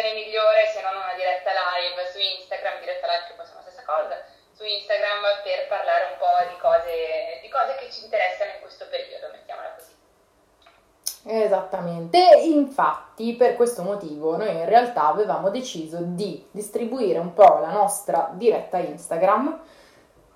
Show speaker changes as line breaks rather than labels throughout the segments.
occasione migliore se non una diretta live su Instagram, diretta live che poi sono la stessa cosa, su Instagram per parlare un po' di cose, di cose che ci interessano in questo periodo, mettiamola così.
Esattamente, infatti per questo motivo noi in realtà avevamo deciso di distribuire un po' la nostra diretta Instagram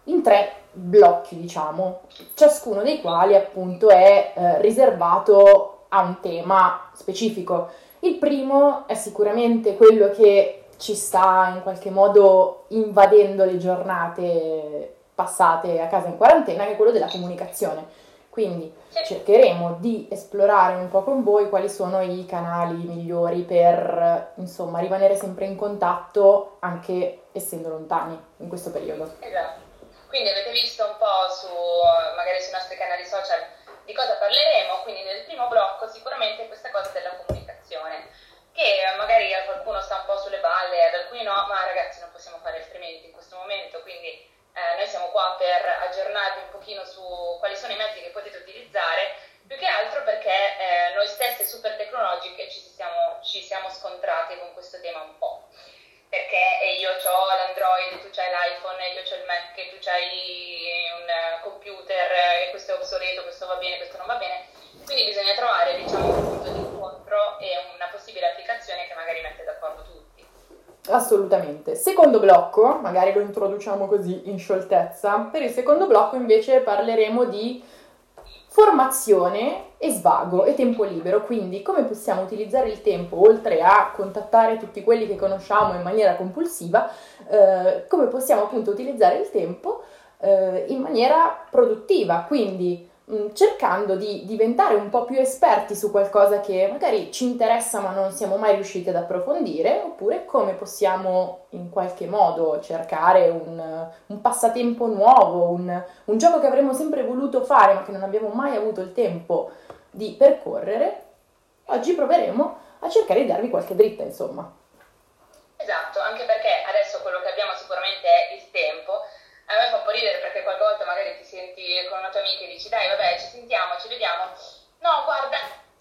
in tre blocchi, diciamo, ciascuno dei quali appunto è eh, riservato a un tema specifico. Il primo è sicuramente quello che ci sta in qualche modo invadendo le giornate passate a casa in quarantena, che è quello della comunicazione. Quindi cercheremo di esplorare un po' con voi quali sono i canali migliori per insomma rimanere sempre in contatto anche essendo lontani in questo periodo.
Esatto. Quindi avete visto un po' su magari sui nostri canali social di cosa parleremo, quindi nel primo blocco sicuramente questa cosa della comunicazione, che magari a qualcuno sta un po' sulle balle, ad alcuni no, ma ragazzi non possiamo fare altrimenti in questo momento, quindi eh, noi siamo qua per aggiornarvi un pochino su quali sono i mezzi che potete utilizzare, più che altro perché eh, noi stesse super tecnologiche ci siamo, ci siamo scontrati con questo tema un po' perché io ho l'Android, tu c'hai l'iPhone, io ho il Mac, tu c'hai un computer e questo è obsoleto, questo va bene, questo non va bene. Quindi bisogna trovare diciamo, un punto di incontro e una possibile applicazione che magari mette d'accordo tutti.
Assolutamente. Secondo blocco, magari lo introduciamo così in scioltezza, per il secondo blocco invece parleremo di formazione e svago e tempo libero, quindi come possiamo utilizzare il tempo oltre a contattare tutti quelli che conosciamo in maniera compulsiva, eh, come possiamo appunto utilizzare il tempo eh, in maniera produttiva, quindi cercando di diventare un po' più esperti su qualcosa che magari ci interessa ma non siamo mai riusciti ad approfondire, oppure come possiamo in qualche modo cercare un, un passatempo nuovo, un, un gioco che avremmo sempre voluto fare ma che non abbiamo mai avuto il tempo di percorrere. Oggi proveremo a cercare di darvi qualche dritta, insomma.
Esatto, anche perché adesso quello che abbiamo sicuramente è il tempo a me fa un po' ridere perché qualche volta magari ti senti con una tua amica e dici dai vabbè ci sentiamo, ci vediamo. No, guarda,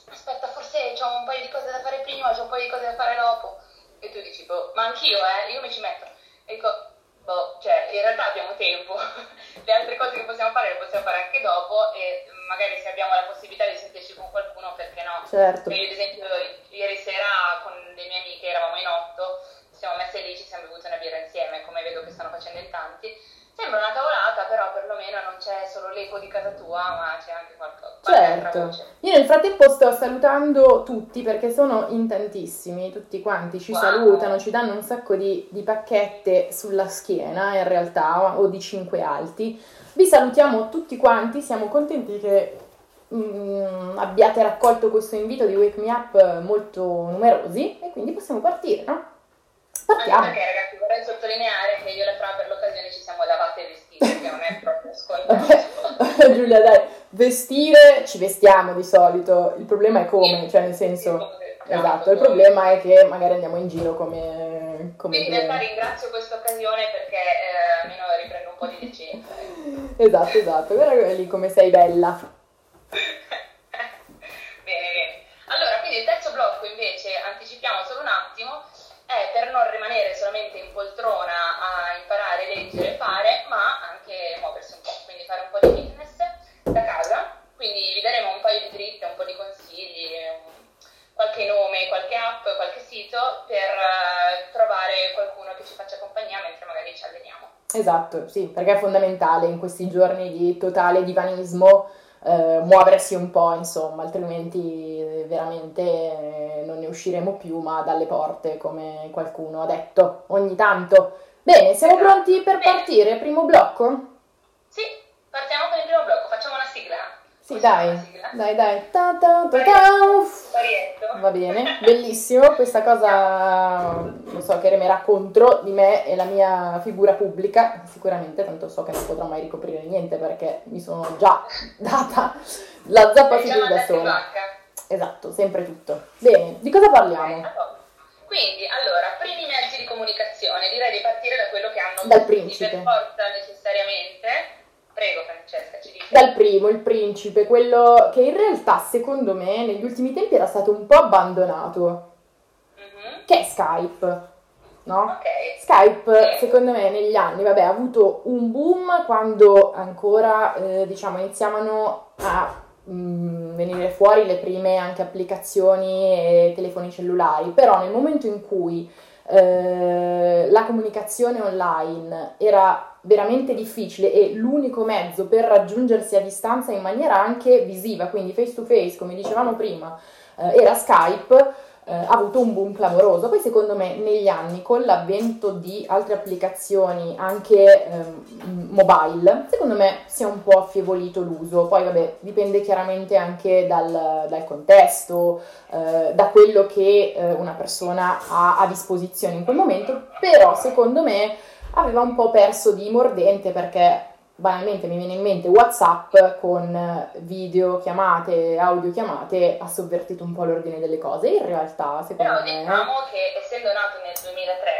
aspetta, forse ho un paio di cose da fare prima, ho un paio di cose da fare dopo. E tu dici, boh, ma anch'io, eh, io mi ci metto. E dico, boh, cioè, in realtà abbiamo tempo. le altre cose che possiamo fare le possiamo fare anche dopo e magari se abbiamo la possibilità di sentirci con qualcuno, perché no?
Certo.
Io, ad esempio, ieri sera con le mie amiche eravamo in otto, ci siamo messe lì, ci siamo bevuti una birra insieme, come vedo che stanno facendo in tanti Sembra una cavolata, però perlomeno non c'è solo l'eco di casa tua, ma c'è anche qualcosa.
Certo. Io nel frattempo sto salutando tutti perché sono in tantissimi, tutti quanti ci wow. salutano, ci danno un sacco di, di pacchette sulla schiena in realtà, o di cinque alti. Vi salutiamo tutti quanti, siamo contenti che mm, abbiate raccolto questo invito di Wake Me Up molto numerosi e quindi possiamo partire, no?
Partiamo. Anche perché ragazzi vorrei sottolineare che io e la Fra per l'occasione ci siamo lavate e vestite, che non è proprio scontato.
Giulia dai, vestire ci vestiamo di solito, il problema è come, cioè nel senso... Esatto, il problema è che magari andiamo in giro come... come
Quindi in realtà ringrazio questa occasione perché eh, almeno riprendo un po' di decenza.
esatto, esatto, guarda lì come sei bella.
bene, bene. Allora, quindi il terzo blocco invece, anticipiamo solo un attimo, per non rimanere solamente in poltrona a imparare, leggere, fare, ma anche muoversi un po', quindi fare un po' di fitness da casa. Quindi vi daremo un paio di dritte, un po' di consigli, qualche nome, qualche app, qualche sito per uh, trovare qualcuno che ci faccia compagnia mentre magari ci alleniamo.
Esatto, sì, perché è fondamentale in questi giorni di totale divanismo eh, muoversi un po', insomma, altrimenti veramente eh, non ne usciremo più, ma dalle porte, come qualcuno ha detto ogni tanto. Bene, siamo pronti per partire? Primo blocco?
Sì, partiamo con il primo blocco, facciamo una sigla.
Sì, dai, dai, dai. Ta, ta, ta, ta. Va bene, bellissimo. Questa cosa lo so che remerà contro di me e la mia figura pubblica, sicuramente, tanto so che non potrò mai ricoprire niente perché mi sono già data la zappa su da sola. Esatto, sempre tutto. Bene, di cosa parliamo?
Quindi, allora, primi mezzi di comunicazione, direi di partire da quello che hanno
Dal principe.
per forza necessariamente Prego Francesca, ci dica.
Dal primo, il principe, quello che in realtà secondo me negli ultimi tempi era stato un po' abbandonato. mm-hmm. che è Skype. No?
Okay.
Skype, secondo me, negli anni, vabbè, ha avuto un boom quando ancora, eh, diciamo, iniziavano a mh, mm, venire fuori le prime anche applicazioni e telefoni cellulari, però nel momento in cui eh, la comunicazione online era veramente difficile e l'unico mezzo per raggiungersi a distanza in maniera anche visiva, quindi face to face, come dicevamo prima, eh, era Skype eh, ha avuto un boom clamoroso. Poi secondo me negli anni con l'avvento di altre applicazioni anche ehm, mobile, secondo me si è un po' affievolito l'uso. Poi vabbè, dipende chiaramente anche dal, dal contesto, eh, da quello che eh, una persona ha a disposizione in quel momento, però secondo me aveva un po' perso di mordente perché banalmente mi viene in mente WhatsApp con video chiamate, audio chiamate, ha sovvertito un po' l'ordine delle cose. In realtà, secondo
Però me. diciamo che essendo nato nel 2003,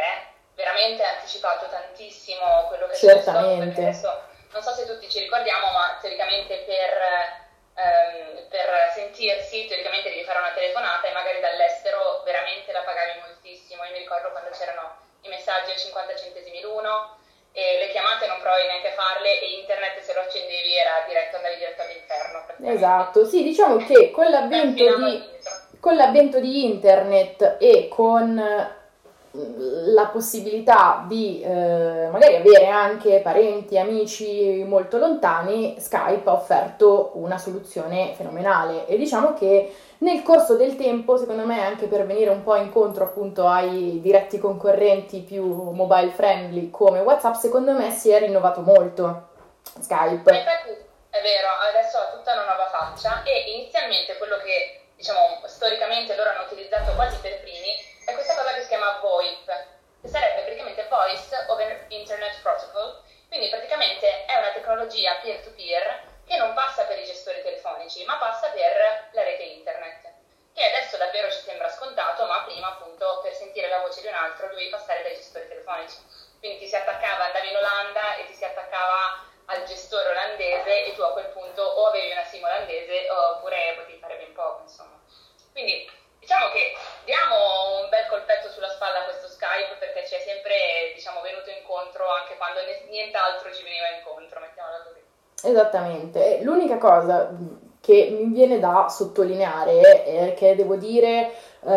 veramente ha anticipato tantissimo quello che
Certamente.
è successo. Adesso, non so se tutti ci ricordiamo, ma teoricamente per. Um, per sentirsi, teoricamente devi fare una telefonata e magari dall'estero veramente la pagavi moltissimo. Io mi ricordo quando c'erano i messaggi a 50 centesimi l'uno, e le chiamate non provavi neanche a farle e internet se lo accendevi era diretto, andavi diretto all'inferno.
Esatto, sì, diciamo che con l'avvento, di, con l'avvento di internet e con la possibilità di eh, magari avere anche parenti, amici molto lontani, Skype ha offerto una soluzione fenomenale e diciamo che nel corso del tempo, secondo me, anche per venire un po' incontro appunto ai diretti concorrenti più mobile friendly come WhatsApp, secondo me si è rinnovato molto Skype.
Infatti è vero, adesso ha tutta una nuova faccia e inizialmente quello che diciamo storicamente loro hanno utilizzato quasi per primi è questa cosa che si chiama VoIP, che sarebbe praticamente Voice over Internet Protocol, quindi praticamente è una tecnologia peer-to-peer che non passa per i gestori telefonici, ma passa per la rete internet, che adesso davvero ci sembra scontato, ma prima appunto per sentire la voce di un altro dovevi passare dai gestori telefonici. Quindi ti si attaccava, andavi in Olanda e ti si attaccava al gestore olandese e tu a quel punto o avevi una SIM olandese oppure potevi fare ben poco, insomma. Quindi diciamo che diamo un bel colpetto sulla spalla a questo Skype perché ci è sempre diciamo, venuto incontro anche quando nient'altro ci veniva incontro, mettiamola così.
Esattamente, l'unica cosa che mi viene da sottolineare è che devo dire eh,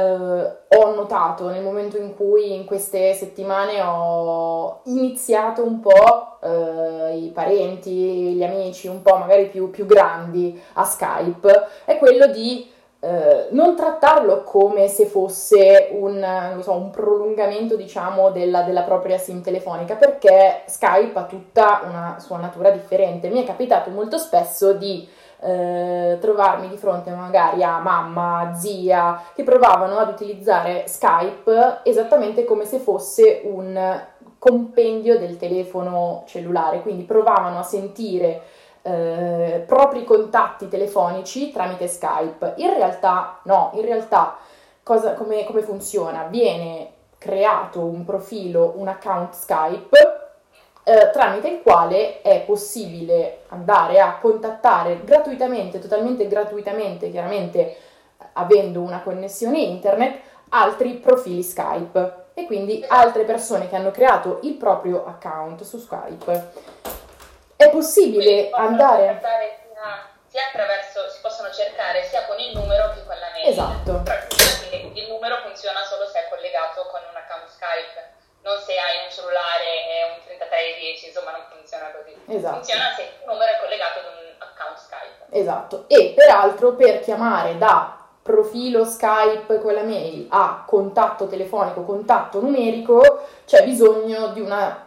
ho notato nel momento in cui in queste settimane ho iniziato un po' eh, i parenti, gli amici un po' magari più, più grandi a Skype, è quello di eh, non trattarlo come se fosse un, so, un prolungamento diciamo della, della, propria sim telefonica perché Skype ha tutta una sua natura differente. Mi è capitato molto spesso di eh, trovarmi di fronte magari a mamma, zia che provavano ad utilizzare Skype esattamente come se fosse un compendio del telefono cellulare quindi provavano a sentire eh, propri contatti telefonici tramite Skype. In realtà no, in realtà cosa, come, come funziona? Viene creato un profilo, un account Skype eh, tramite il quale è possibile andare a contattare gratuitamente, totalmente gratuitamente, chiaramente avendo una connessione internet, altri profili Skype e quindi altre persone che hanno creato il proprio account su Skype. È possibile andare...
Sia, sia attraverso, si possono cercare sia con il numero che con la mail.
Esatto.
Il numero funziona solo se è collegato con un account Skype non se hai un cellulare e un 3310, insomma non funziona così.
Esatto.
Funziona se il numero è collegato ad un account Skype.
Esatto, e peraltro per chiamare da profilo Skype con la mail a contatto telefonico, contatto numerico, c'è bisogno di una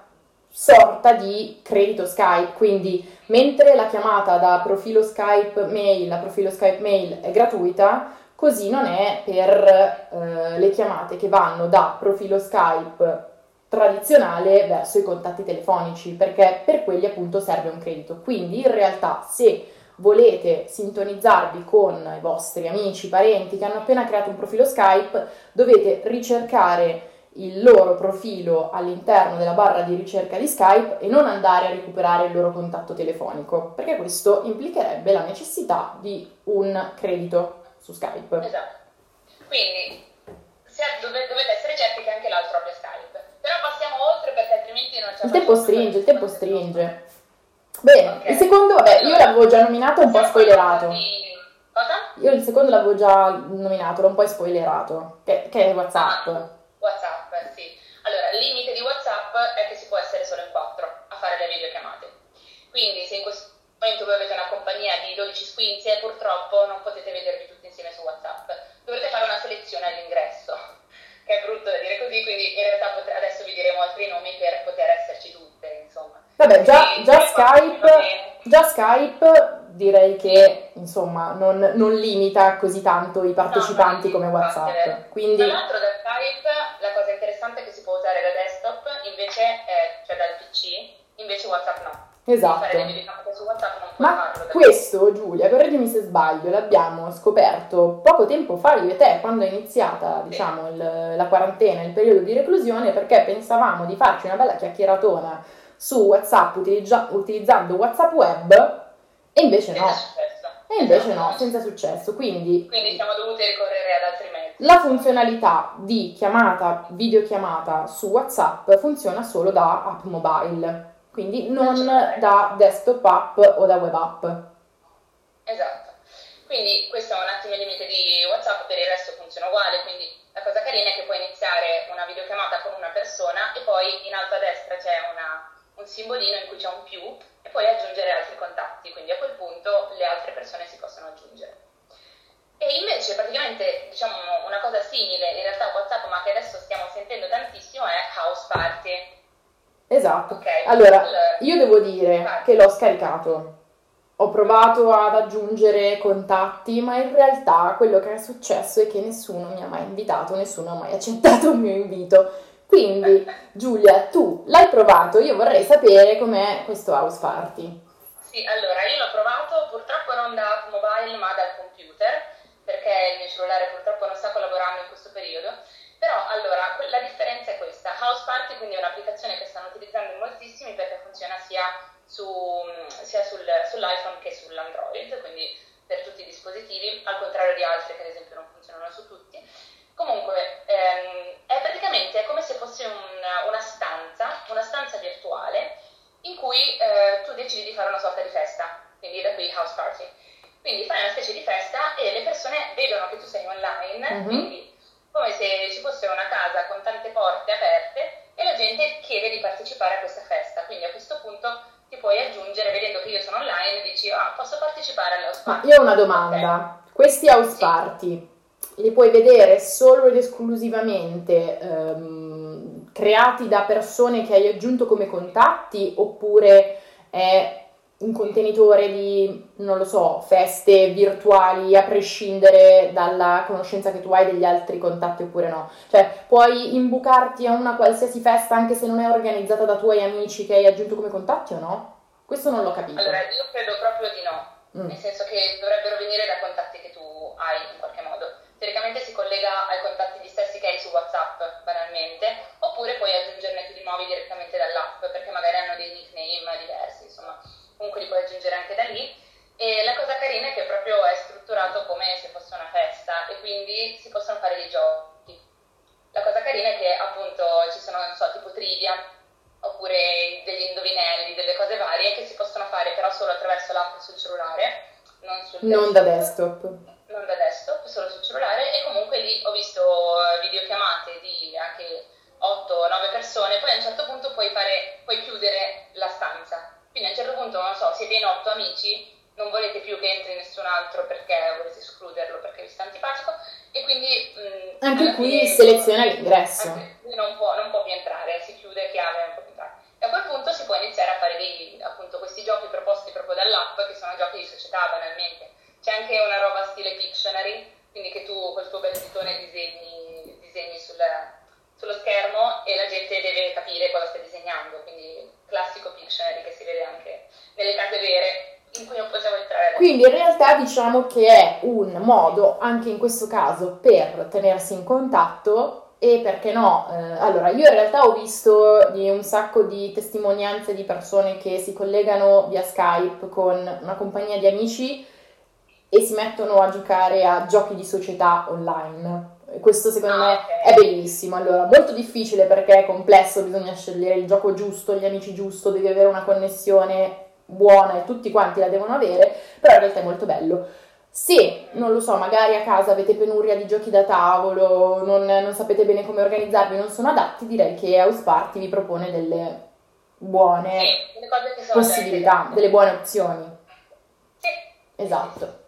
sorta di credito Skype, quindi mentre la chiamata da profilo Skype mail a profilo Skype mail è gratuita, così non è per eh, le chiamate che vanno da profilo Skype tradizionale verso i contatti telefonici, perché per quelli appunto serve un credito. Quindi in realtà se volete sintonizzarvi con i vostri amici, parenti che hanno appena creato un profilo Skype, dovete ricercare il loro profilo all'interno della barra di ricerca di Skype e non andare a recuperare il loro contatto telefonico, perché questo implicherebbe la necessità di un credito su Skype.
Esatto. Quindi, dove, dovete essere certi che anche l'altro abbia Skype. Però passiamo oltre perché altrimenti non c'è
Il tempo stringe, il tempo stringe. Bene, okay. il secondo, vabbè, io l'avevo già nominato, un po' spoilerato.
Cosa?
Io il secondo l'avevo già nominato, l'ho un po' spoilerato, che, che è WhatsApp. Ah,
WhatsApp, sì. Allora, il limite di WhatsApp è che si può essere solo in quattro a fare le videochiamate. Quindi se in questo momento voi avete una compagnia di 12 squinzie, purtroppo non potete vedervi tutti insieme su WhatsApp. Dovrete fare una selezione all'ingresso, che è brutto da dire così, quindi in realtà pot- adesso vi diremo altri nomi per poter esserci tutte, insomma.
Vabbè, già, già Skype, già Skype direi che insomma non, non, limita così tanto i partecipanti no, come WhatsApp. Quindi...
Tra l'altro da Skype la cosa interessante è che si può usare da desktop, invece, eh, cioè dal PC, invece WhatsApp no.
Esatto. Ma questo, Giulia, correggimi se sbaglio, l'abbiamo scoperto poco tempo fa io e te, quando è iniziata, diciamo, il, la quarantena, il periodo di reclusione, perché pensavamo di farci una bella chiacchieratona su WhatsApp utilizza- utilizzando WhatsApp web e invece no. E invece no, senza successo. Quindi,
Quindi siamo dovuti ricorrere ad altri mezzi.
La funzionalità di chiamata, videochiamata su WhatsApp funziona solo da app mobile quindi non da desktop app o da web app.
Esatto. Quindi questo è un attimo il limite di WhatsApp, per il resto funziona uguale, quindi la cosa carina è che puoi iniziare una videochiamata con una persona e poi in alto a destra c'è una, un simbolino in cui c'è un più e puoi aggiungere altri contatti, quindi a quel punto le altre persone si possono aggiungere. E invece praticamente diciamo una cosa simile in realtà a WhatsApp ma che adesso stiamo sentendo tantissimo è House Party
Esatto. Okay. Allora, io devo dire che l'ho scaricato. Ho provato ad aggiungere contatti, ma in realtà quello che è successo è che nessuno mi ha mai invitato, nessuno ha mai accettato il mio invito. Quindi, Giulia, tu l'hai provato, io vorrei sapere com'è questo house party.
Sì, allora, io l'ho provato purtroppo non da mobile ma dal computer, perché il mio cellulare purtroppo non sta collaborando in questo periodo però allora, la differenza è questa. House Party quindi è un'applicazione che stanno utilizzando moltissimi perché funziona sia, su, sia sul, sull'iPhone che sull'Android, quindi per tutti i dispositivi, al contrario di altri che ad esempio non funzionano su tutti. Comunque, ehm, è praticamente come se fosse un, una stanza, una stanza virtuale, in cui eh, tu decidi di fare una sorta di festa, quindi da qui house party. Quindi fai una specie di festa e le persone vedono che tu sei online, mm-hmm. quindi come se ci fosse una casa con tante porte aperte e la gente chiede di partecipare a questa festa. Quindi a questo punto ti puoi aggiungere, vedendo che io sono online, dici ah, posso partecipare all'house party.
Ma io ho una domanda. Okay. Questi house party li puoi vedere solo ed esclusivamente um, creati da persone che hai aggiunto come contatti oppure è un contenitore di, non lo so, feste virtuali a prescindere dalla conoscenza che tu hai degli altri contatti oppure no. Cioè, puoi imbucarti a una qualsiasi festa anche se non è organizzata da tuoi amici che hai aggiunto come contatti o no? Questo non l'ho capito.
Allora, io credo proprio di no, mm. nel senso che dovrebbero venire da contatti che tu hai in qualche modo. Teoricamente si collega ai contatti gli stessi che hai su WhatsApp, banalmente, oppure puoi aggiungerne tu di nuovi direttamente dall'app, perché magari hanno dei nickname diversi, insomma comunque li puoi aggiungere anche da lì. E la cosa carina è che proprio è strutturato come se fosse una festa e quindi si possono fare dei giochi. La cosa carina è che appunto ci sono, non so, tipo trivia oppure degli indovinelli, delle cose varie che si possono fare però solo attraverso l'app sul cellulare, non sul
Non da desktop.
Non da desktop, solo sul cellulare e comunque lì ho visto videochiamate di anche 8-9 persone, poi a un certo punto puoi, fare, puoi chiudere la stanza quindi a un certo punto, non so, siete in otto amici, non volete più che entri nessun altro perché volete escluderlo perché vi sta antipatico e quindi...
Mh, anche qui seleziona l'ingresso.
Non può, non può più entrare, si chiude chiave, non può più entrare. E a quel punto si può iniziare a fare dei, appunto, questi giochi proposti proprio dall'app, che sono giochi di società banalmente. C'è anche una roba stile Pictionary, quindi che tu col tuo bel ditone disegni, disegni sul, sullo schermo e la gente deve capire cosa stai disegnando, quindi classico Pictionary che si vede anche nelle case vere in cui non possiamo entrare.
Quindi in realtà diciamo che è un modo, anche in questo caso, per tenersi in contatto e perché no? Eh, allora, io in realtà ho visto un sacco di testimonianze di persone che si collegano via Skype con una compagnia di amici e si mettono a giocare a giochi di società online questo secondo
Ah,
me è bellissimo. Allora, molto difficile perché è complesso, bisogna scegliere il gioco giusto, gli amici giusto, devi avere una connessione buona e tutti quanti la devono avere, però in realtà è molto bello. Se, non lo so, magari a casa avete penuria di giochi da tavolo, non, non sapete bene come organizzarvi, non sono adatti, direi che House Party vi propone delle buone possibilità, delle buone opzioni.
Sì.
Esatto.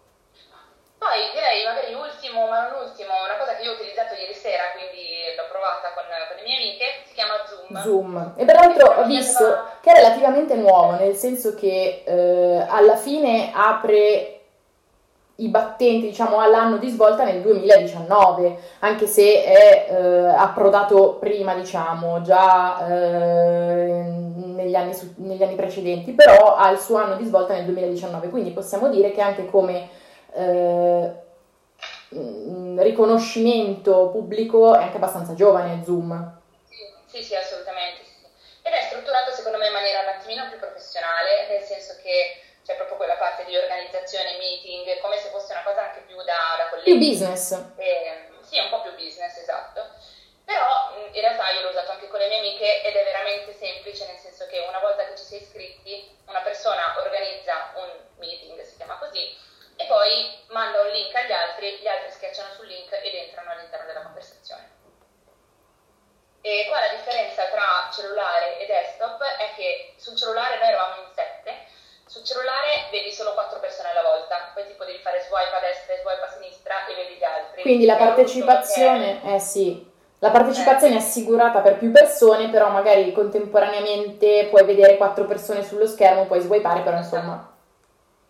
Poi direi magari ultimo, ma non ultimo, una cosa che io ho utilizzato ieri sera, quindi l'ho provata con, con le mie amiche, si chiama Zoom.
Zoom. E peraltro ho visto che è relativamente nuovo, nel senso che eh, alla fine apre i battenti, diciamo, all'anno di svolta nel 2019, anche se è eh, approdato prima, diciamo, già eh, negli, anni su- negli anni precedenti, però ha il suo anno di svolta nel 2019, quindi possiamo dire che anche come eh, mm, riconoscimento pubblico è anche abbastanza giovane Zoom.
Sì, sì, sì, assolutamente. Sì. Ed è strutturato secondo me in maniera un attimino più professionale, nel senso che c'è proprio quella parte di organizzazione, meeting, come se fosse una cosa anche più da, da
Più
colleghi.
business.
Eh, sì, un po' più business, esatto. Però mh, in realtà io l'ho usato anche con le mie amiche ed è veramente semplice, nel senso che una volta che ci è iscritti, una persona organizza un meeting, si chiama così, e poi manda un link agli altri, gli altri schiacciano sul link ed entrano all'interno della conversazione. E qua la differenza tra cellulare e desktop è che sul cellulare noi eravamo in sette, sul cellulare vedi solo quattro persone alla volta, poi tipo devi fare swipe a destra e swipe a sinistra e vedi gli altri.
Quindi la partecipazione, eh sì, la partecipazione è assicurata per più persone, però magari contemporaneamente puoi vedere quattro persone sullo schermo, puoi swipare, però insomma,
perché-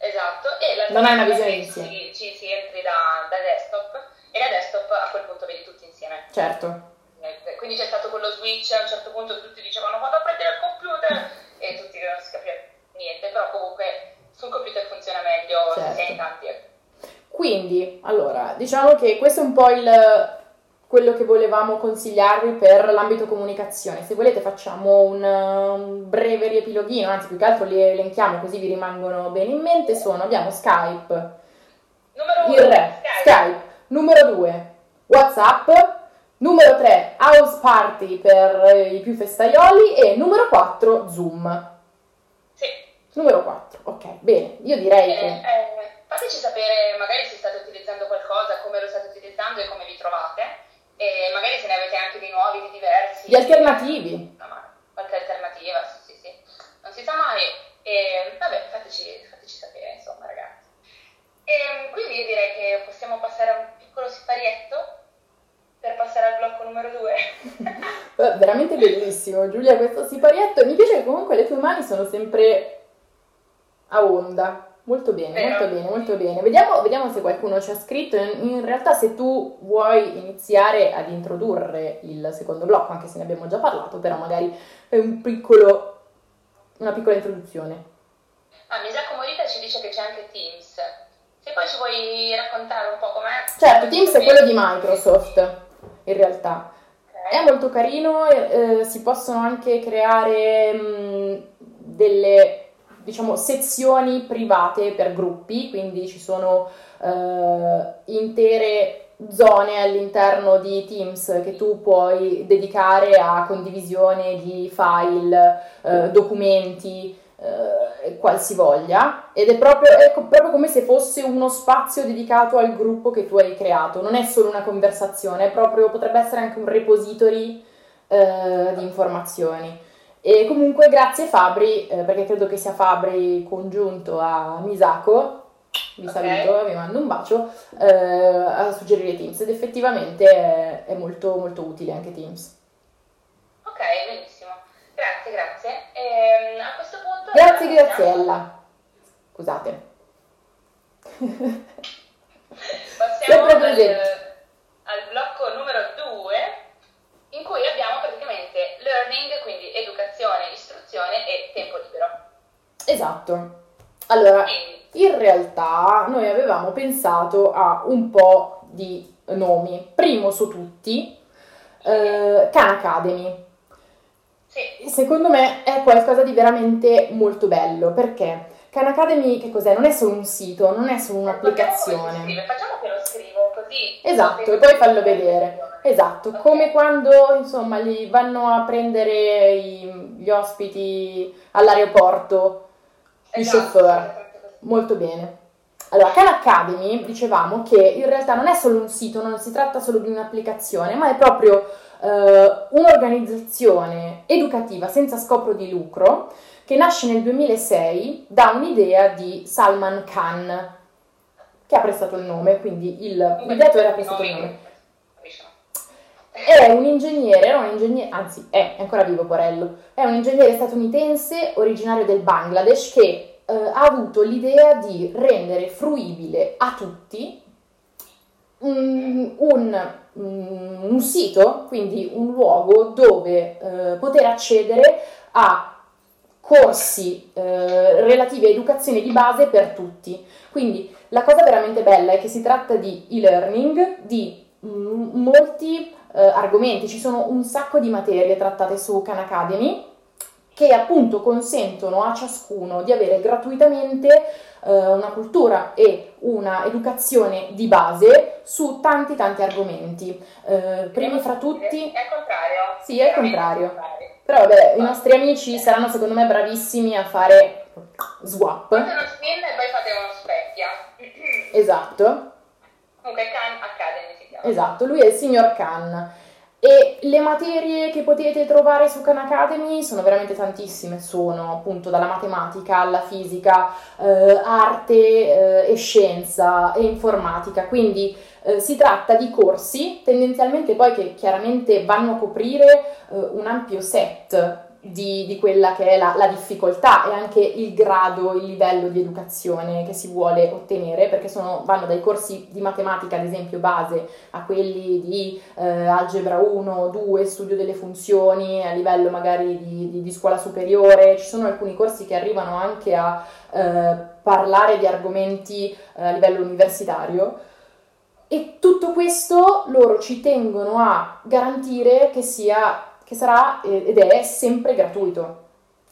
Esatto, e la
Non hai una visione insieme.
Ci, ci si entri da, da desktop e da desktop a quel punto vedi tutti insieme.
certo.
Eh, Quindi c'è stato quello switch, a un certo punto tutti dicevano vado a prendere il computer e tutti non si capiva niente, però comunque sul computer funziona meglio se
Certo.
sei in tanti. ecco.
Quindi, allora, diciamo che questo è un po' il, quello che volevamo consigliarvi per l'ambito comunicazione. Se volete facciamo un, un breve riepiloghino, anzi più che altro li elenchiamo così vi rimangono bene in mente. Sono, abbiamo Skype,
Numero
il
uno,
re,
Skype.
Skype, numero 2, WhatsApp, numero 3, House Party per eh, i più festaioli e numero 4, Zoom.
Sì.
Numero 4, ok, bene, io direi
Eh,
che...
eh, fateci sapere magari se state utilizzando qualcosa, come lo state utilizzando e come vi trovate. E magari se ne avete anche di nuovi, di diversi.
Gli alternativi.
No, ma qualche alternativa, sì, sì, sì. Non si sa mai. E vabbè, fateci, fateci sapere, insomma, ragazzi. E quindi io direi che possiamo passare a un piccolo siparietto per passare al blocco numero 2.
Eh, Veramente bellissimo, Giulia, questo siparietto. Mi piace che comunque le tue mani sono sempre a onda. Molto bene,
Vero.
molto bene, molto bene. Vediamo, vediamo se qualcuno ci ha scritto. In, in realtà, se tu vuoi iniziare ad introdurre il secondo blocco, anche se ne abbiamo già parlato, però magari è un piccolo, una piccola introduzione.
Ah, Misako Morita ci dice che c'è anche Teams. Se poi ci vuoi raccontare un po' com'è.
Certo, Teams è quello di Microsoft, in realtà.
Ok.
È molto carino, eh, si possono anche creare mh, delle diciamo sezioni private per gruppi, quindi ci sono eh, intere zone all'interno di Teams che tu puoi dedicare a condivisione di file, eh, documenti, eh, qualsivoglia ed è proprio, è proprio come se fosse uno spazio dedicato al gruppo che tu hai creato, non è solo una conversazione, proprio, potrebbe essere anche un repository eh, di informazioni. E comunque grazie Fabri, eh, perché credo che sia Fabri congiunto a Misako, vi
Ok.
saluto, vi mando un bacio, eh, a suggerire Teams ed effettivamente è, è molto molto utile anche Teams.
Ok, benissimo. Grazie, grazie. Ehm, a questo punto...
Grazie Graziella. Scusate.
Passiamo al, al blocco numero 2 in cui abbiamo praticamente learning, quindi educazione, istruzione e tempo libero.
Esatto. Allora,
Quindi,
in realtà noi avevamo pensato a un po' di nomi. Primo su tutti, eh, Khan Academy.
sì,
Secondo me è qualcosa di veramente molto bello perché Khan Academy che cos'è? Non è solo un sito, non è solo un'applicazione.
Facciamo che lo scrivo così.
Esatto, e poi fallo vedere. Esatto, okay. come quando insomma li vanno a prendere i, gli ospiti all'aeroporto, esatto. i chauffeur. Molto bene. Allora, Khan Academy, dicevamo che in realtà non è solo un sito, non si tratta solo di un'applicazione, ma è proprio eh, un'organizzazione educativa senza scopo di lucro che nasce nel 2006 da un'idea di Salman Khan, che ha prestato il nome, quindi il ideatore ha prestato il nome. È un ingegnere, era un ingegnere, anzi è, è ancora vivo Porello, è un ingegnere statunitense originario del Bangladesh che eh, ha avuto l'idea di rendere fruibile a tutti un, un, un sito, quindi un luogo dove eh, poter accedere a corsi eh, relativi a educazione di base per tutti. Quindi la cosa veramente bella è che si tratta di e-learning di m- molti eh, argomenti, ci sono un sacco di materie trattate su Khan Academy che appunto consentono a ciascuno di avere gratuitamente eh, una cultura e una educazione di base su tanti tanti argomenti. Eh, primi fra tutti...
È il contrario.
Sì, è il contrario. Però vabbè, i nostri amici saranno secondo me bravissimi a fare swap.
Fate uno spin e poi fate uno specchia.
Esatto.
Comunque Khan Academy si chiama.
Esatto, lui è il signor Khan. E le materie che potete trovare su Khan Academy sono veramente tantissime, sono appunto dalla matematica alla fisica, eh, arte eh, e scienza e informatica, quindi eh, si tratta di corsi tendenzialmente poi che chiaramente vanno a coprire eh, un ampio set di, di, quella che è la, la, difficoltà e anche il grado, il livello di educazione che si vuole ottenere, perché sono, vanno dai corsi di matematica, ad esempio, base, a quelli di eh, algebra 1, 2, studio delle funzioni, a livello magari di, di, di, scuola superiore. Ci sono alcuni corsi che arrivano anche a eh, parlare di argomenti eh, a livello universitario. E tutto questo loro ci tengono a garantire che sia che sarà eh, ed è sempre gratuito.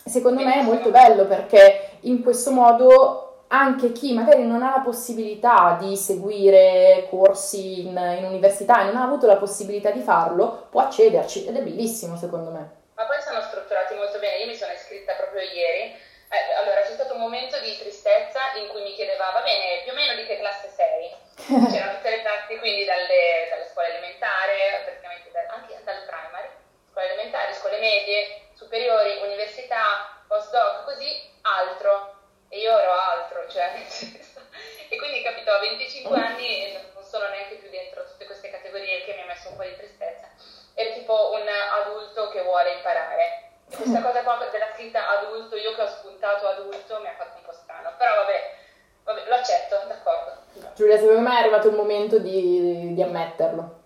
Secondo me è molto bello perché in questo modo anche chi magari non ha la possibilità di seguire corsi in, in università e non ha avuto la possibilità di farlo, può accederci ed è bellissimo secondo me.
Ma poi sono strutturati molto bene, io mi sono iscritta proprio ieri, eh, allora c'è stato un momento di tristezza in cui mi chiedeva, va bene, più o meno di che classe sei? C'erano tutte le classi quindi dalle, dalle scuole elementari, praticamente da, anche dal primary, scuole elementari, scuole medie, superiori, università, postdoc, così, altro. E io ero altro, cioè, e quindi capito, a 25 anni non sono neanche più dentro tutte queste categorie che mi ha messo un po' di tristezza. Ero tipo un adulto che vuole imparare. E questa cosa qua della scritta adulto, io che ho spuntato adulto, mi ha fatto un po' strano. Però vabbè, vabbè lo accetto, d'accordo.
Giulia, secondo me è arrivato il momento di, di ammetterlo.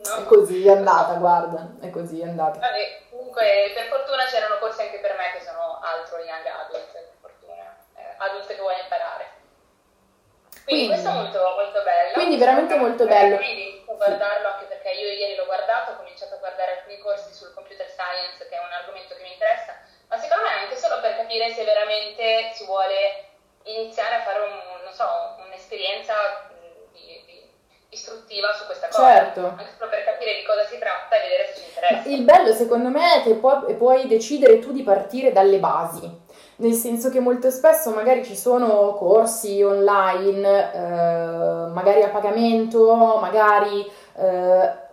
No. È così, è andata, guarda, è così, è andata.
Vabbè, comunque per fortuna c'erano corsi anche per me che sono altro young adult, per fortuna, eh, adulte che vuole imparare. Quindi, quindi, questo è molto, molto bello.
Quindi veramente molto bello.
Quindi guardarlo anche perché io ieri l'ho guardato, ho cominciato a guardare alcuni corsi sul computer science, che è un argomento che mi interessa, ma secondo me anche solo per capire se veramente si vuole iniziare a fare un, so, un'esperienza istruttiva su questa cosa.
Certo.
Anche solo per capire di cosa si tratta e vedere se ci interessa.
Il bello secondo me è che puoi, puoi decidere tu di partire dalle basi. Nel senso che molto spesso magari ci sono corsi online, eh, magari a pagamento, magari eh,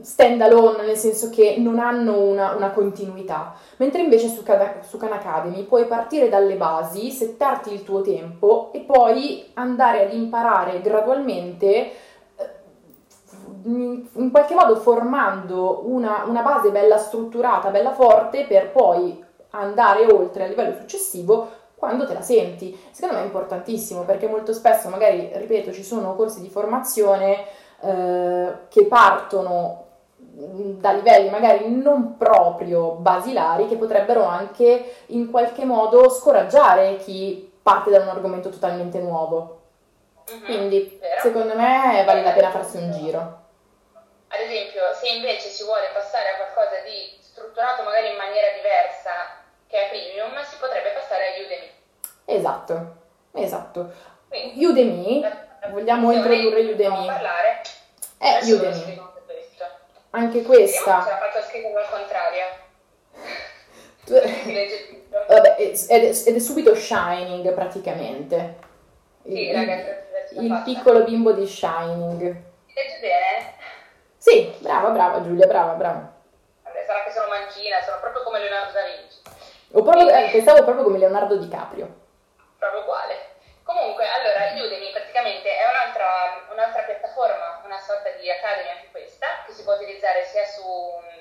stand alone, nel senso che non hanno una, una continuità. Mentre invece su, su Khan Academy puoi partire dalle basi, settarti il tuo tempo e poi andare ad imparare gradualmente in qualche modo formando una, una base bella strutturata, bella forte per poi andare oltre a livello successivo quando te la senti. Secondo me è importantissimo perché molto spesso, magari, ripeto, ci sono corsi di formazione eh, che partono da livelli magari non proprio basilari che potrebbero anche in qualche modo scoraggiare chi parte da un argomento totalmente nuovo. Mm-hmm, Quindi, vero. secondo me vale la pena farsi un giro.
Ad esempio, se invece si vuole passare a qualcosa di strutturato magari in maniera diversa che è premium, si potrebbe passare a Udemy.
Esatto, esatto.
Quindi,
Udemy,
la-
vogliamo introdurre Udemy?
parlare.
Eh,
Adesso
Udemy.
anche questo.
Anche
Vediamo
questa.
la faccio scrivere al contrario.
Tu-. Vabbè, ed è, ed è subito Shining praticamente.
Sì, ragazzi,
il
la faccio.
piccolo bimbo di Shining.
Si legge bene?
Sì, brava, brava Giulia, brava, brava.
Vabbè, sarà che sono mancina, sono proprio come Leonardo da Vinci.
Proprio, eh, pensavo proprio come Leonardo DiCaprio.
proprio uguale. Comunque, allora, Udemy praticamente è un'altra, un'altra piattaforma, una sorta di academy anche questa, che si può utilizzare sia su,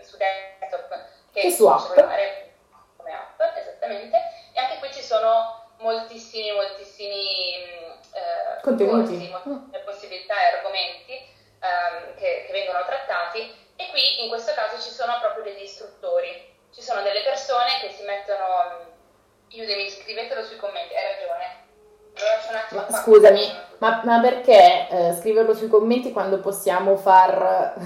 su desktop che,
Che su app.
cellulare, come app, esattamente. E anche qui ci sono moltissimi, moltissimi mh, eh,
Contenuti.
corsi, molte possibilità e argomenti ehm, che, che vengono trattati e qui in questo caso ci sono proprio degli istruttori, ci sono delle persone che si mettono, mh, Udemy, scrivetelo sui commenti, hai ragione.
Ma scusami, ma, ma perché eh, scriverlo sui commenti quando possiamo far eh,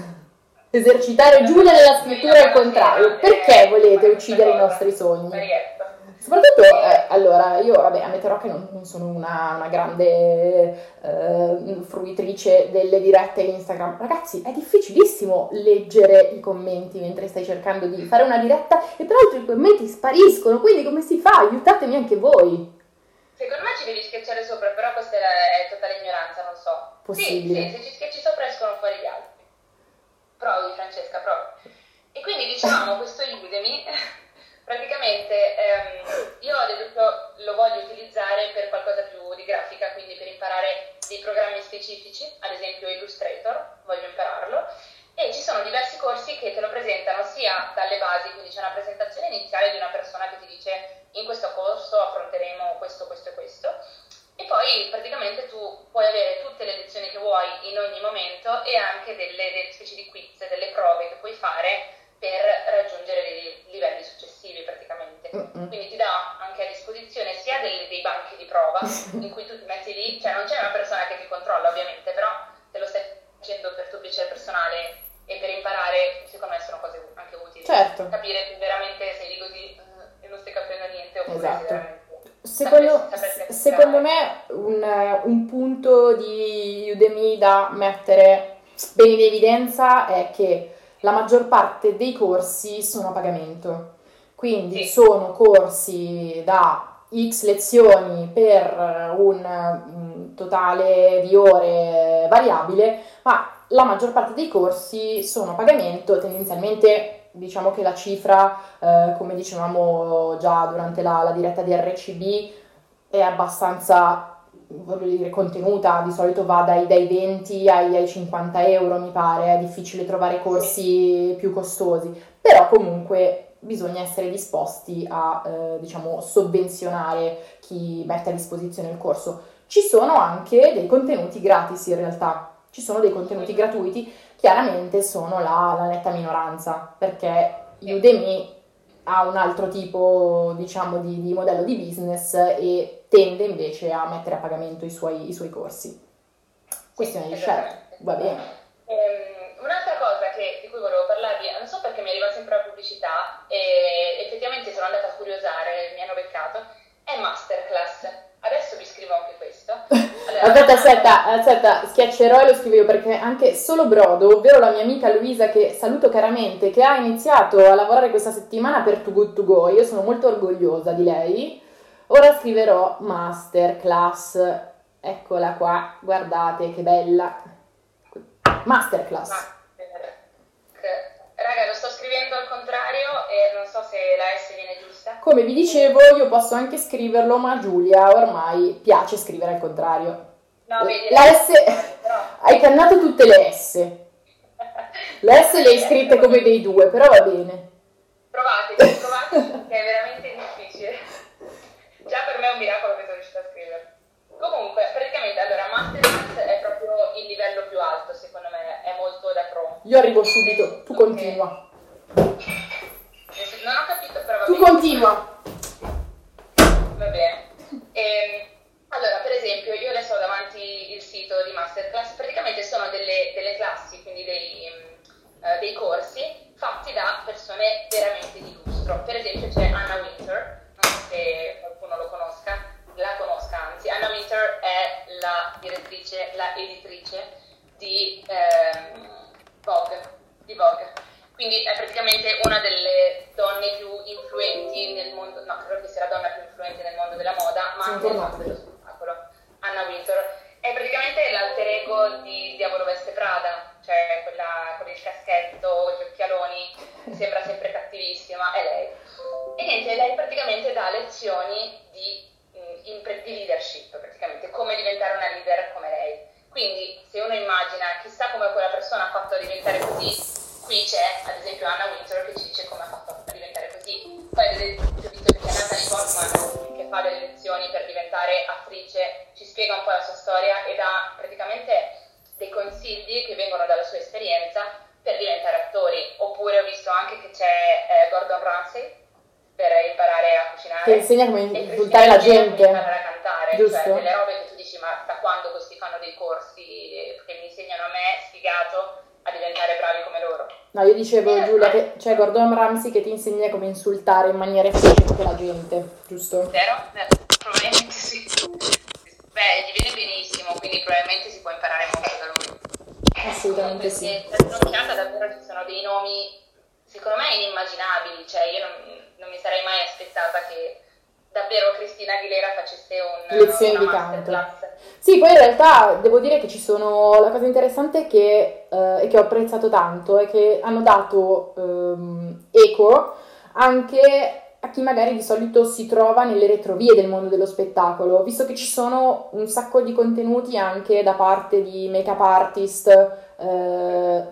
esercitare Giulia nella scrittura al contrario? Perché volete uccidere i nostri sogni?
Sparietto.
Soprattutto, eh, allora, io vabbè, ammetterò che non, non sono una, una grande eh, fruitrice delle dirette Instagram. Ragazzi, è difficilissimo leggere i commenti mentre stai cercando di fare una diretta e tra l'altro i commenti spariscono, quindi come si fa? Aiutatemi anche voi.
Secondo me ci devi schiacciare sopra, però questa è, la- è totale ignoranza, non so.
Possibile.
Sì, sì, se ci schiacci sopra escono fuori gli altri. Provi Francesca, provi. E quindi diciamo, questo Udemy, praticamente ehm, io ad esempio lo voglio utilizzare per qualcosa più di grafica, quindi per imparare dei programmi specifici, ad esempio Illustrator, voglio impararlo. E ci sono diversi corsi che te lo presentano sia dalle basi, quindi c'è una presentazione iniziale di una persona che ti dice in questo corso affronteremo questo, questo e questo. E poi praticamente tu puoi avere tutte le lezioni che vuoi in ogni momento e anche delle, delle specie di quiz, delle prove che puoi fare per raggiungere dei livelli successivi praticamente.
Mm-mm.
Quindi ti dà anche a disposizione sia delle- dei banchi di prova in cui tu ti metti lì, cioè non c'è una persona che ti controlla ovviamente, però te lo stai facendo per tuo piacere personale e per imparare, secondo me sono cose anche utili.
Certo.
Capire se veramente sei lì così eh, e non stai capendo niente oppure
Esatto.
se veramente...
Secondo,
sapresti
secondo me un, un punto di Udemy da mettere bene in evidenza è che la maggior parte dei corsi sono a pagamento, quindi
Sì.
sono corsi da X lezioni per un, mm, totale di ore variabile, ma la maggior parte dei corsi sono a pagamento, tendenzialmente diciamo che la cifra eh, come dicevamo già durante la, la diretta di RCB, è abbastanza, voglio dire, contenuta, di solito va dai, dai 20 ai, ai 50 euro, mi pare, è difficile trovare corsi più costosi, però comunque bisogna essere disposti a, eh, diciamo, sovvenzionare chi mette a disposizione il corso. Ci sono anche dei contenuti gratis in realtà, ci sono dei contenuti gratuiti, chiaramente sono la, la netta minoranza, perché Udemy ha un altro tipo, diciamo, di, di modello di business e tende invece a mettere a pagamento i suoi, i suoi corsi. Questione di scelta, va bene.
Ehm, un'altra cosa che- di cui volevo parlarvi, non so perché mi arriva sempre la pubblicità e effettivamente sono andata a curiosare, mi hanno beccato, è Masterclass. Adesso vi scrivo anche questo. Allora,
Aspetta, aspetta, aspetta, schiaccerò e lo scrivo io perché anche solo Brodo, ovvero la mia amica Luisa che saluto caramente, che ha iniziato a lavorare questa settimana per Too Good To Go, io sono molto orgogliosa di lei, ora scriverò masterclass, eccola qua, guardate che bella, masterclass.
Master- Raga, lo sto scrivendo al contrario e non so se la S viene giusta.
Come vi dicevo, io posso anche scriverlo, ma Giulia ormai piace scrivere al contrario.
No, vedi,
La S,
però-
hai cannato tutte le S. Le S le hai scritte come dei due, però va bene.
Provateci, provateci perché è veramente difficile. Già per me è un miracolo che sono riuscita a scrivere. Comunque, praticamente, allora, Masterclass è proprio il livello più alto, secondo me, è molto da pro.
Io arrivo subito, tu continua.
Non ho capito, però
Tu continua.
Va bene. Ehm, allora, per esempio, io adesso ho davanti il sito di Masterclass, praticamente sono delle, delle classi, quindi dei, eh, dei corsi fatti da persone veramente di lustro. Per esempio c'è Anna Winter, non so se qualcuno lo conosca, la l'attrice, la editrice di ehm, Vogue, di Vogue. Quindi è praticamente una delle donne più influenti nel mondo, no, credo che sia la donna più influente nel mondo della moda, ma anche nel mondo dello spettacolo. Anna Wintour. È praticamente l'alter ego di Diavolo Veste Prada, cioè quella con il caschetto, gli occhialoni, sembra sempre cattivissima, è lei. E niente, lei praticamente dà lezioni di, di leadership, praticamente, come diventare una leader come lei. Quindi se uno immagina chissà come quella persona ha fatto a diventare così, qui c'è ad esempio Anna Winter che ci dice come ha fatto a diventare così. Poi ad esempio visto che c'è Natalie Portman che fa delle lezioni per diventare attrice, ci spiega un po' la sua storia e dà praticamente dei consigli che vengono dalla sua esperienza per diventare attori. Oppure ho visto anche che c'è eh, Gordon Ramsay per imparare a cucinare.
Che insegna come insultare la gente. Per
imparare a cantare, cioè Giusto. cioè delle robe che tu dici ma da quando questi fanno dei corsi che mi insegnano a me, sfigato, a diventare bravi come loro.
No, io dicevo eh, Giulia che c'è Gordon Ramsay che ti insegna come insultare in maniera efficiente la gente, giusto?
Vero? Eh, probabilmente sì. Beh, gli viene benissimo, quindi probabilmente si può imparare molto da lui.
Assolutamente sì.
Per un'occhiata davvero ci sono dei nomi, secondo me, inimmaginabili, cioè io non, non mi sarei mai aspettata che davvero Cristina Aguilera facesse un,
lezioni di canto. Sì, poi in realtà devo dire che ci sono la cosa interessante che, eh, e che ho apprezzato tanto è che hanno dato ehm, eco anche a chi magari di solito si trova nelle retrovie del mondo dello spettacolo, visto che ci sono un sacco di contenuti anche da parte di make-up artist, eh,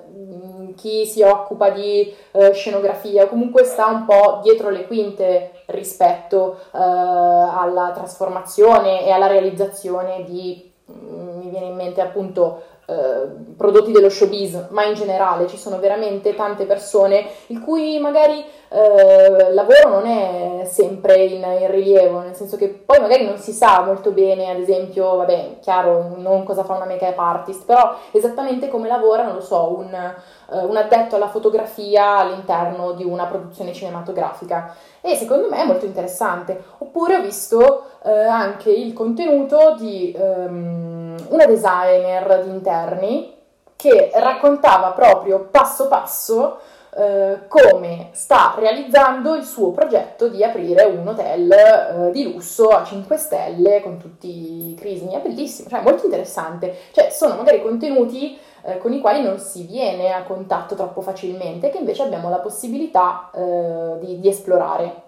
chi si occupa di eh, scenografia comunque sta un po' dietro le quinte rispetto eh, alla trasformazione e alla realizzazione di, mm, mi viene in mente appunto eh, prodotti dello showbiz, ma in generale ci sono veramente tante persone il cui magari eh, lavoro non è sempre in, in, rilievo, nel senso che poi magari non si sa molto bene, ad esempio, vabbè, chiaro, non cosa fa una make-up artist, però esattamente come lavora, non lo so, un, eh, un addetto alla fotografia all'interno di una produzione cinematografica. E secondo me è molto interessante. Oppure ho visto eh, anche il contenuto di um, una designer di interni che raccontava proprio passo passo eh, come sta realizzando il suo progetto di aprire un hotel eh, di lusso a 5 stelle con tutti i crismi. È bellissimo, cioè molto interessante. Cioè sono magari contenuti eh, con i quali non si viene a contatto troppo facilmente, che invece abbiamo la possibilità eh, di, di esplorare.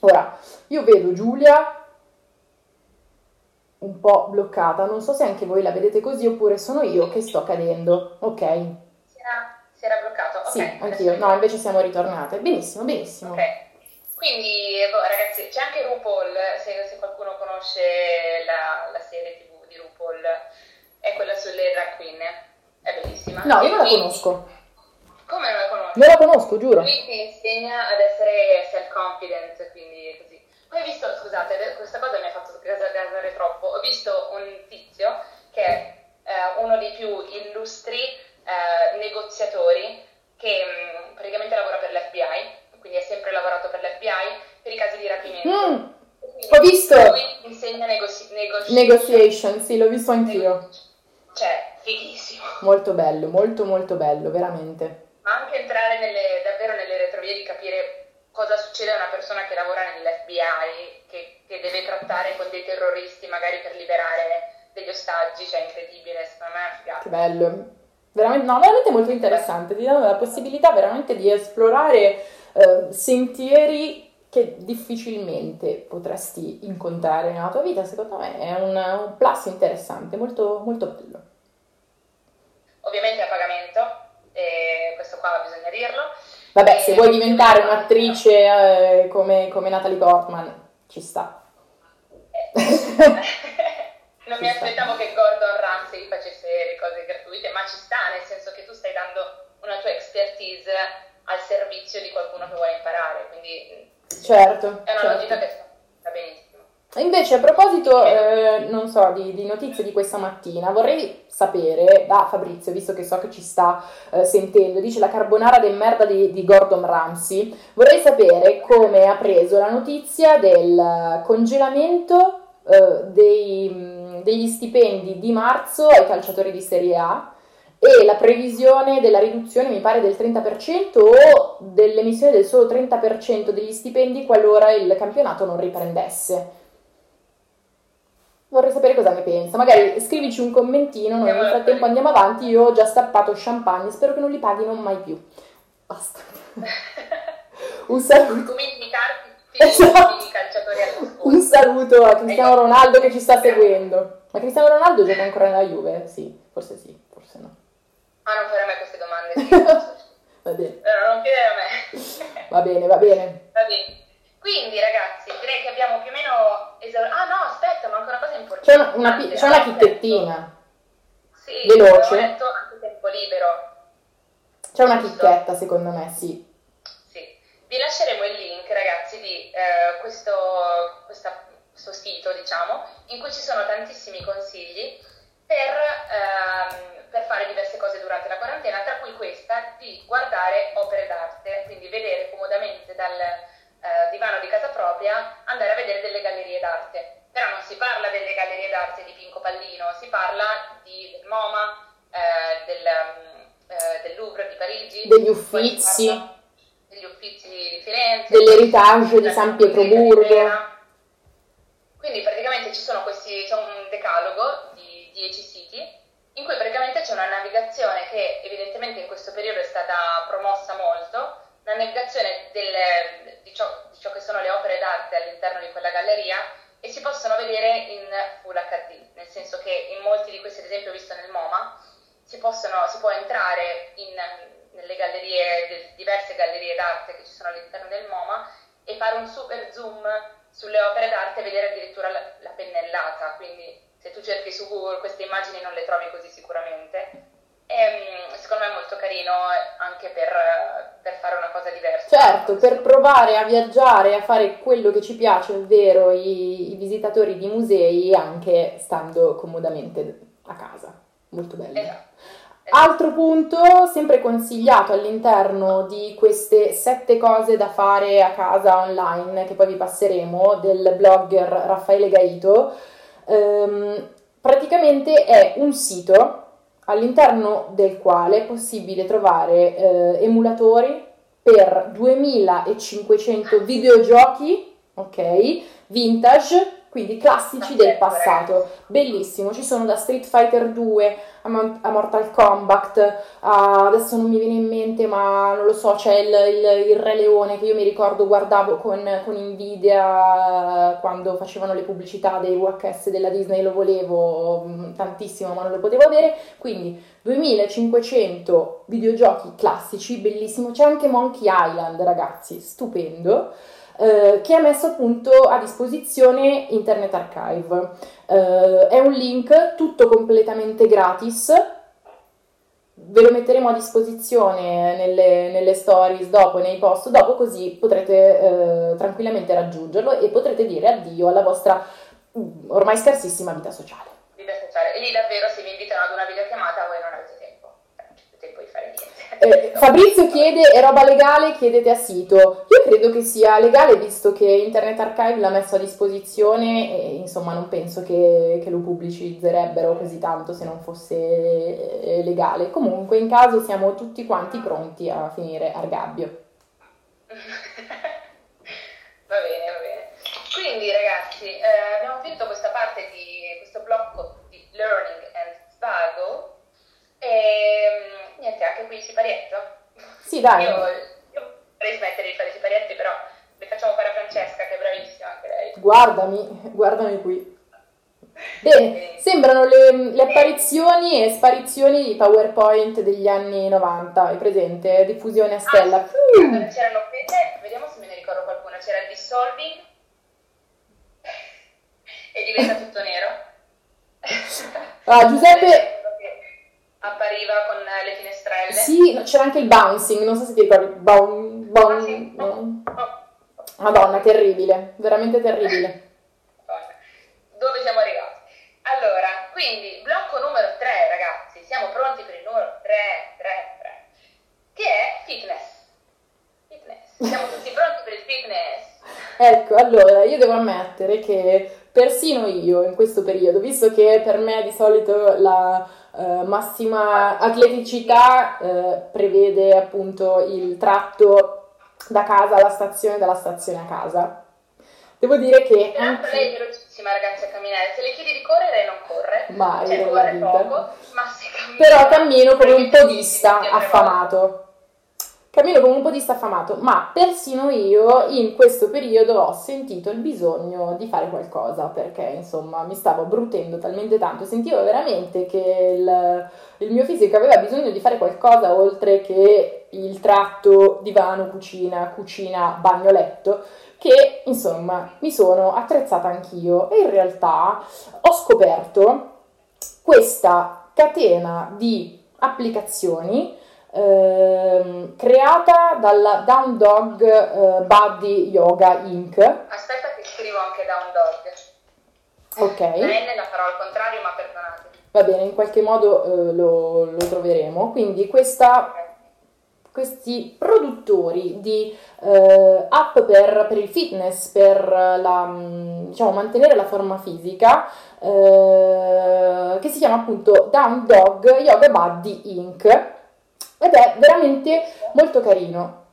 Ora, io vedo Giulia un po' bloccata. Non so se anche voi la vedete così oppure sono io che sto cadendo. Ok.
Si era, bloccato. Okay,
sì, anch'io. No, invece siamo ritornate. Benissimo, benissimo.
Ok. Quindi, boh, ragazzi, c'è anche RuPaul, se, se qualcuno conosce la, la, serie TV di RuPaul, è quella sulle drag queen. È bellissima.
No, io non la conosco.
Come non la conosco?
Non la conosco, giuro.
Lui ti insegna ad essere self-confident, quindi così poi ho visto, scusate, questa cosa mi ha fatto gasare troppo, ho visto un tizio che è eh, uno dei più illustri eh, negoziatori che mh, mm, praticamente lavora per l'FBI, quindi ha sempre lavorato per l'FBI per i casi di rapimento. Mm,
ho visto!
Lui insegna negozi-
negotiation. Negotiation, sì, l'ho visto anch'io.
Cioè, fighissimo.
Molto bello, molto molto bello, veramente.
Ma anche entrare nelle, davvero nelle retrovie di capire cosa succede a una persona che lavora nell'FBI, che, che, deve trattare con dei terroristi magari per liberare degli ostaggi, cioè incredibile, secondo me è figata.
Che bello. Veramente, no, veramente molto interessante, ti danno la possibilità veramente di esplorare eh, sentieri che difficilmente potresti incontrare nella tua vita, secondo me è un, un plus interessante, molto, molto bello.
Ovviamente a pagamento, e questo qua bisogna dirlo,
Vabbè, se vuoi diventare un'attrice eh, come, come, Natalie Portman, ci sta.
non mi aspettavo che Gordon Ramsay facesse le cose gratuite, ma ci sta, nel senso che tu stai dando una tua expertise al servizio di qualcuno che vuole imparare, quindi
certo,
è una
certo.
logica che sta benissimo.
Invece, a proposito, eh, non so, di, di, notizie di questa mattina, vorrei sapere da Fabrizio, visto che so che ci sta eh, sentendo, dice la carbonara del merda di, di, Gordon Ramsay, vorrei sapere come ha preso la notizia del congelamento eh, dei, ehm, degli stipendi di marzo ai calciatori di Serie A e la previsione della riduzione mi pare del 30% o dell'emissione del solo 30% degli stipendi qualora il campionato non riprendesse. Vorrei sapere cosa ne pensa. Magari scrivici un commentino, noi nel frattempo andiamo avanti. Io ho già stappato champagne, spero che non li paghino mai più. Basta. un saluto.
Esatto. calciatori
Un saluto a Cristiano Ronaldo che ci sta seguendo. Ma Cristiano Ronaldo gioca ancora nella Juve? Sì, forse sì, forse no.
Ah, non fare a me queste domande. Sì.
va bene.
No, non chiedere a me.
va bene, va bene.
Va bene. Quindi ragazzi, direi che abbiamo più o meno esaurito. Ah no, aspetta, manca una cosa importante.
C'è una, una, c'è una chichettina.
Sì,
veloce.
Detto anche tempo libero.
C'è una chicchetta secondo me, sì.
Vi lasceremo il link ragazzi di eh, questo, questa, questo sito, diciamo, in cui ci sono tantissimi consigli per, ehm, per, fare diverse cose durante la quarantena, tra cui questa di guardare opere d'arte, quindi vedere comodamente dal eh, divano di casa propria, andare a vedere delle gallerie d'arte. Però non si parla delle gallerie d'arte di Pinco Pallino, si parla di, del MoMA, eh, del, eh, del, Louvre di Parigi,
degli uffizi,
degli uffizi di Firenze,
dell'eritage di San Pietroburgo.
Quindi praticamente ci sono questi, c'è un decalogo di 10 siti in cui praticamente c'è una navigazione che evidentemente in questo periodo è stata promossa molto, la navigazione delle, di, ciò, di, ciò, che sono le opere d'arte all'interno di quella galleria e si possono vedere in Full HD, nel senso che in molti di questi, ad esempio visto nel MoMA, si, possono, si può entrare in, nelle gallerie, diverse gallerie d'arte che ci sono all'interno del MoMA e fare un super zoom sulle opere d'arte e vedere addirittura la, la pennellata, quindi se tu cerchi su Google queste immagini non le trovi così sicuramente e, ehm, secondo me è molto carino anche per, per, fare una cosa diversa.
Certo, per provare a viaggiare, a fare quello che ci piace, ovvero i, i visitatori di musei, anche stando comodamente a casa. Molto bello.
Esatto.
Altro punto, sempre consigliato all'interno di queste sette cose da fare a casa online, che poi vi passeremo, del blogger Raffaele Gaito, ehm, praticamente è un sito all'interno del quale è possibile trovare eh, emulatori per 2500 videogiochi, ok, vintage quindi classici del passato, bellissimo, ci sono da Street Fighter 2 a, Mortal Kombat, a, adesso non mi viene in mente ma non lo so, c'è il, il, il Re Leone che io mi ricordo guardavo con, con Nvidia quando facevano le pubblicità dei VHS della Disney, lo volevo mm, tantissimo ma non lo potevo avere, quindi 2500 videogiochi classici, bellissimo, c'è anche Monkey Island ragazzi, stupendo. Eh, che ha messo appunto a disposizione Internet Archive. Eh, è un link tutto completamente gratis. Ve lo metteremo a disposizione nelle, nelle stories dopo, nei post dopo, così potrete eh, tranquillamente raggiungerlo e potrete dire addio alla vostra mm, ormai scarsissima vita sociale.
Vita sociale. E lì davvero se vi invitano ad una videochiamata voi non avete tempo, non avete tempo di fare niente.
Eh, Fabrizio chiede, è roba legale? Chiedete a sito. Io credo che sia legale visto che Internet Archive l'ha messo a disposizione e insomma non penso che, che lo pubblicizzerebbero così tanto se non fosse eh, legale. Comunque in caso siamo tutti quanti pronti a finire Argabbio.
va bene, va bene. Quindi ragazzi, eh, abbiamo finito questa parte di questo blocco di Learning and Svago e ehm, niente, anche qui il siparietto.
Sì, dai.
Io, io vorrei smettere di fare i siparietti, però le facciamo fare a Francesca, che è bravissima anche lei.
Guardami, guardami qui. Bene, sembrano le, le, apparizioni e sparizioni di PowerPoint degli anni 90, hai presente? Diffusione a stella. Ah,
uh. C'erano quelle, vediamo se me ne ricordo qualcuna, c'era il dissolving e diventa tutto nero.
Ah, Giuseppe
appariva con le finestrelle.
Sì, c'era anche il bouncing, non so se ti ricordi. Boun, boun, ah, sì. no. Madonna, terribile, veramente terribile.
Dove siamo arrivati? Allora, quindi blocco numero 3, ragazzi, siamo pronti per il numero 3, 3, 3, che è fitness. Fitness. Siamo tutti pronti per il fitness.
Ecco, allora, io devo ammettere che persino io in questo periodo, visto che per me di solito la eh, massima atleticità eh, prevede appunto il tratto da casa alla stazione, dalla stazione a casa. Devo dire che...
Anche... Lei è velocissima ragazzi a camminare, se le chiedi di correre non corre,
mai
cioè,
vita.
Poco, ma se cammina...
Però cammino come un podista affamato. Cammino come un podista affamato, ma persino io in questo periodo ho sentito il bisogno di fare qualcosa perché insomma mi stavo brutendo talmente tanto, sentivo veramente che il, il mio fisico aveva bisogno di fare qualcosa oltre che il tratto divano, cucina, cucina, bagno, letto, che insomma mi sono attrezzata anch'io. E in realtà ho scoperto questa catena di applicazioni Ehm, creata dalla Down Dog uh, Body Yoga Inc.
Aspetta che scrivo anche Down Dog.
Ok.
La N la farò al contrario, ma perdonate.
Va bene, in qualche modo uh, lo, lo, troveremo. Quindi questa, questi produttori di uh, app per, per, il fitness, per la, mm, diciamo, mantenere la forma fisica, che si chiama appunto Down Dog Yoga Body Inc ed è veramente molto carino.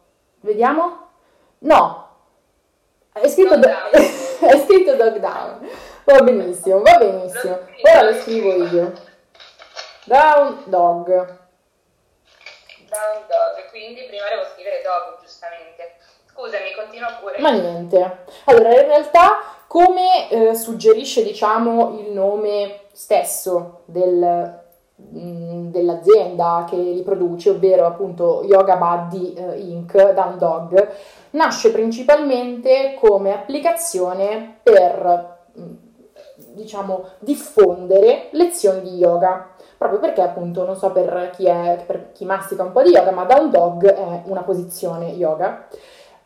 Vediamo? No, è scritto, do- è scritto dog down. Va benissimo, va benissimo. Ora lo scrivo io. Down dog.
Down dog, quindi prima devo scrivere dog, giustamente. Scusami, continua pure.
Ma niente. Allora, in realtà, come eh, suggerisce, diciamo, il nome stesso del, dell'azienda che li produce, ovvero appunto Yoga Buddy eh, Inc. Down Dog, nasce principalmente come applicazione per mm, diciamo diffondere lezioni di yoga proprio perché appunto non so per chi, è, per chi mastica un po' di yoga ma Down Dog è una posizione yoga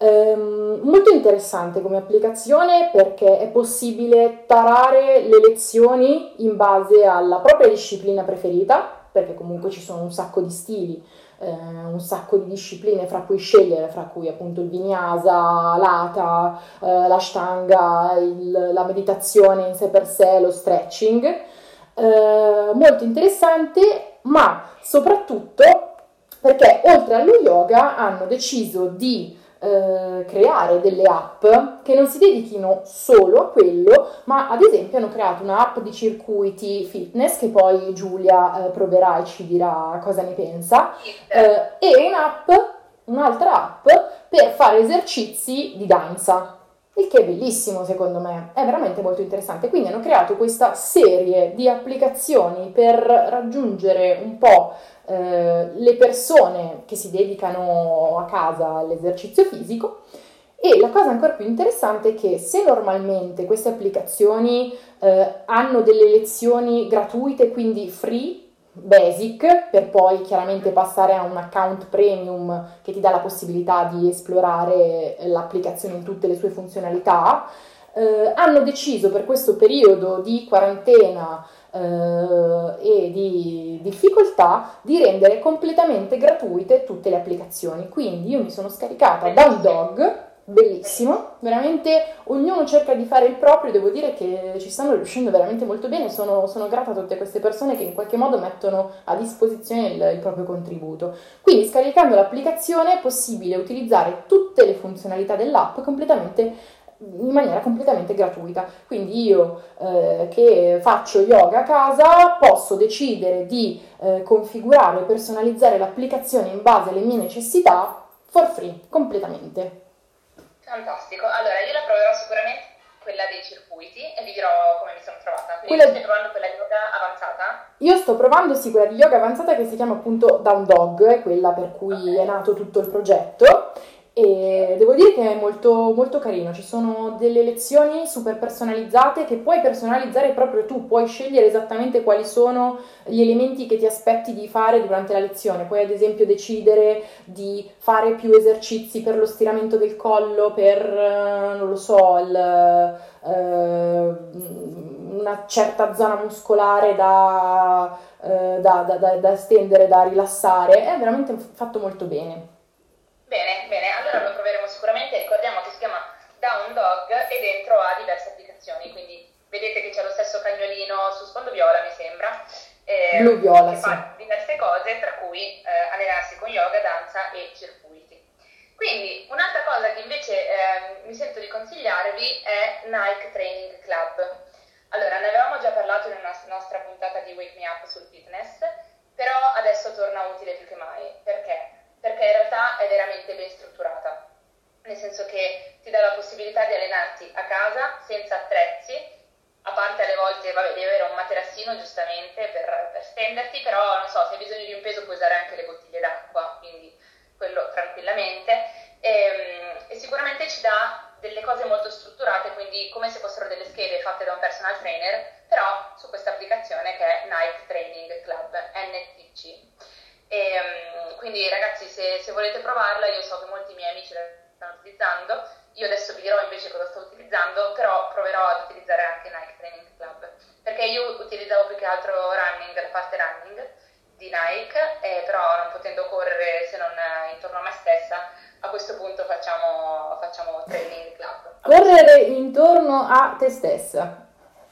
Ehm, molto interessante come applicazione perché è possibile tarare le lezioni in base alla propria disciplina preferita, perché comunque ci sono un sacco di stili, eh, un sacco di discipline fra cui scegliere, fra cui appunto il vinyasa, l'ata, eh, l'ashtanga, il, la meditazione in sé per sé, lo stretching. Eh, molto interessante, ma soprattutto perché oltre allo yoga hanno deciso di eh, creare delle app che non si dedichino solo a quello, ma ad esempio hanno creato un'app di circuiti fitness che poi Giulia eh, proverà e ci dirà cosa ne pensa, eh, e un'app, un'altra app per fare esercizi di danza. Il che è bellissimo secondo me, è veramente molto interessante. Quindi hanno creato questa serie di applicazioni per raggiungere un po' eh, le persone che si dedicano a casa all'esercizio fisico. E la cosa ancora più interessante è che se normalmente queste applicazioni eh, hanno delle lezioni gratuite, quindi free, basic, per poi chiaramente passare a un account premium che ti dà la possibilità di esplorare l'applicazione in tutte le sue funzionalità, eh, hanno deciso per questo periodo di quarantena eh, e di difficoltà di rendere completamente gratuite tutte le applicazioni. Quindi io mi sono scaricata da un dog, bellissimo, veramente ognuno cerca di fare il proprio, devo dire che ci stanno riuscendo veramente molto bene, sono, sono grata a tutte queste persone che in qualche modo mettono a disposizione il, il proprio contributo. Quindi scaricando l'applicazione è possibile utilizzare tutte le funzionalità dell'app in maniera completamente gratuita. Quindi io eh, che faccio yoga a casa posso decidere di eh, configurare e personalizzare l'applicazione in base alle mie necessità for free, completamente.
Fantastico, allora io la proverò sicuramente quella dei circuiti e vi dirò come mi sono trovata. Quindi
quella...
stai provando quella di yoga avanzata?
Io sto provando sì quella di yoga avanzata che si chiama appunto Down Dog, è quella per cui okay. è nato tutto il progetto e devo dire che è molto, molto carino, ci sono delle lezioni super personalizzate che puoi personalizzare proprio tu, puoi scegliere esattamente quali sono gli elementi che ti aspetti di fare durante la lezione, puoi ad esempio decidere di fare più esercizi per lo stiramento del collo, per, eh, non lo so, il, eh, una certa zona muscolare da, eh, da, da, da stendere, da rilassare, è veramente fatto molto bene.
Bene, bene, allora lo proveremo sicuramente. Ricordiamo che si chiama Down Dog e dentro ha diverse applicazioni, quindi vedete che c'è lo stesso cagnolino su sfondo viola, mi sembra, eh,
Blu-viola,
che
sì.
fa diverse cose, tra cui eh, allenarsi con yoga, danza e circuiti. Quindi un'altra cosa che invece eh, mi sento di consigliarvi è Nike Training Club. Allora, ne avevamo già parlato in una nostra puntata di Wake Me Up sul fitness, però adesso torna utile più che mai. Perché? Perché in realtà è veramente ben strutturata, nel senso che ti dà la possibilità di allenarti a casa senza attrezzi, a parte alle volte, vabbè, devi avere un materassino giustamente per, per stenderti, però non so, se hai bisogno di un peso puoi usare anche le bottiglie d'acqua, quindi quello tranquillamente. E, ehm, e sicuramente ci dà delle cose molto strutturate, quindi come se fossero delle schede fatte da un personal trainer, però su questa applicazione che è Nike Training Club, NTC. E, ehm, quindi ragazzi, se, se volete provarla, io so che molti miei amici la stanno utilizzando, io adesso vi dirò invece cosa sto utilizzando, però proverò ad utilizzare anche Nike Training Club, perché io utilizzavo più che altro running, la parte running di Nike, eh, però non potendo correre se non intorno a me stessa, a questo punto facciamo, facciamo training club.
Correre intorno a te stessa.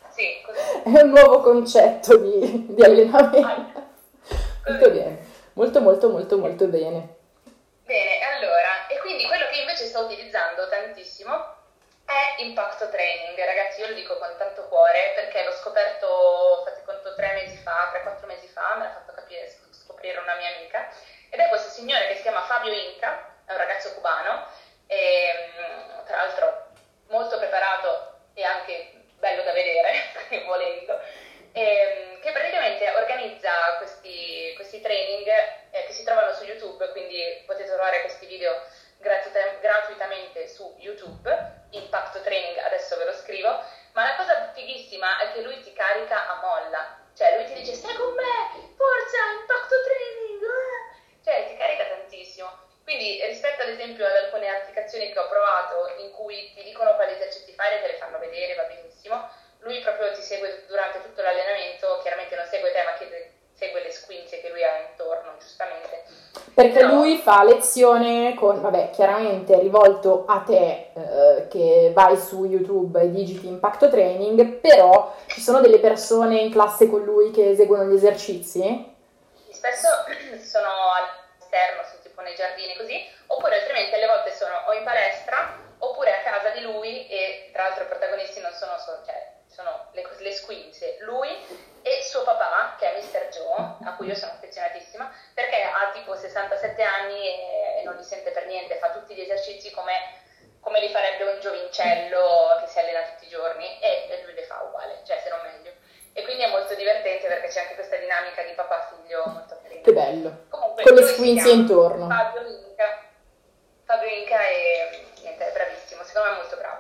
Sì, così.
È un nuovo concetto di, di allenamento. Molto bene, molto molto molto molto bene.
Bene, allora, e quindi quello che invece sto utilizzando tantissimo è impacto training. Ragazzi, io lo dico con tanto cuore perché l'ho scoperto, fate conto, tre mesi fa, tre, quattro mesi fa, me l'ha fatto capire, scoprire una mia amica. Ed è questo signore che si chiama Fabio Inca, è un ragazzo cubano, e, mm, tra l'altro molto preparato e anche bello da vedere, volendo, e, che praticamente organizza questi, questi training eh, che si trovano su YouTube, quindi potete trovare questi video gratuita- gratuitamente su YouTube, Impacto Training, adesso ve lo scrivo, ma la cosa fighissima è che lui ti carica a molla, cioè lui ti dice stai con me, forza, Impacto Training, ah! cioè ti carica tantissimo. Quindi rispetto ad esempio ad alcune applicazioni che ho provato in cui ti dicono quali esercizi fare, te le fanno vedere, va benissimo, lui proprio ti segue durante tutto l'allenamento, chiaramente non segue te ma chiede, segue le squinze che lui ha intorno, giustamente.
Perché
Però-
lui fa lezione con, vabbè, chiaramente rivolto a te eh, che vai su YouTube e digiti Impacto Training, però ci sono delle persone in classe con lui che eseguono gli esercizi?
Spesso sono all'esterno, sono tipo nei giardini così, oppure altrimenti alle volte sono o in palestra oppure a casa di lui e tra l'altro i protagonisti non sono solo, cioè sono le, le squinze, lui e suo papà che è Mr. Joe, a cui io sono affezionatissima, perché ha tipo 67 anni e, e non li sente per niente, fa tutti gli esercizi come, come li farebbe un giovincello che si allena tutti i giorni e, e lui le fa uguale, cioè se non meglio. E quindi è molto divertente perché c'è anche questa dinamica di papà-figlio molto carina.
Che bello.
Comunque,
Con le squinze intorno.
Fabio Inca. Fabio Inca è, niente, è bravissimo, secondo me è molto bravo.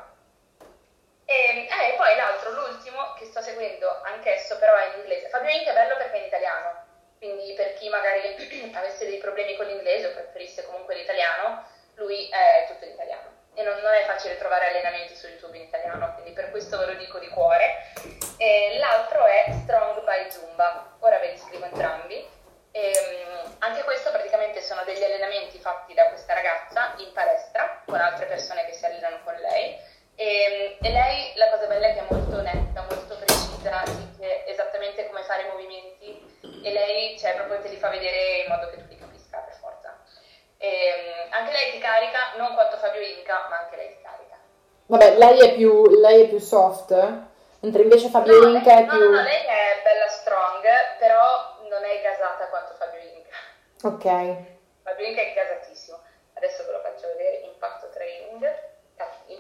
E eh, poi l'altro, l'ultimo, che sto seguendo anch'esso, però è in inglese. Fabio Inca è bello perché è in italiano, quindi per chi magari avesse dei problemi con l'inglese o preferisse comunque l'italiano, lui è tutto in italiano. E non, non è facile trovare allenamenti su YouTube in italiano, quindi per questo ve lo dico di cuore. E l'altro è Strong by Zumba, ora ve li scrivo entrambi. Ehm, anche questo praticamente sono degli allenamenti fatti da questa ragazza in palestra con altre persone che si allenano con lei e, e lei la cosa bella è che è molto netta, molto precisa, dice esattamente come fare i movimenti e lei cioè, proprio te li fa vedere in modo che tu li capisca per forza. Ehm, anche lei ti carica, non quanto Fabio Inca, ma anche lei ti carica.
Vabbè, lei è più, lei è più soft, mentre invece Fabio
No,
Inca
lei,
è
no,
più...
no, no, lei è bella strong, però non è gasata quanto Fabio Inca.
Ok.
Fabio Inca è gasatissimo. Adesso ve lo faccio vedere, impatto training.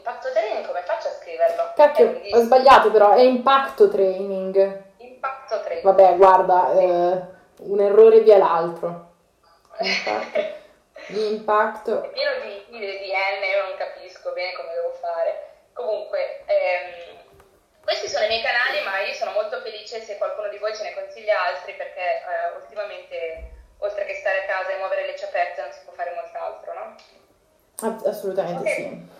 Impatto training, come faccio a scriverlo?
Cacchio, ho sbagliato però, è impacto training.
Impatto training.
Vabbè, guarda, eh, un errore via l'altro. Impatto. Impacto.
È pieno di, di, di N, io non capisco bene come devo fare. Comunque, ehm, questi sono i miei canali, ma io sono molto felice se qualcuno di voi ce ne consiglia altri, perché eh, ultimamente, oltre che stare a casa e muovere le ciabatte, non si può fare molt'altro, no?
Ass- Assolutamente
Ok.
sì.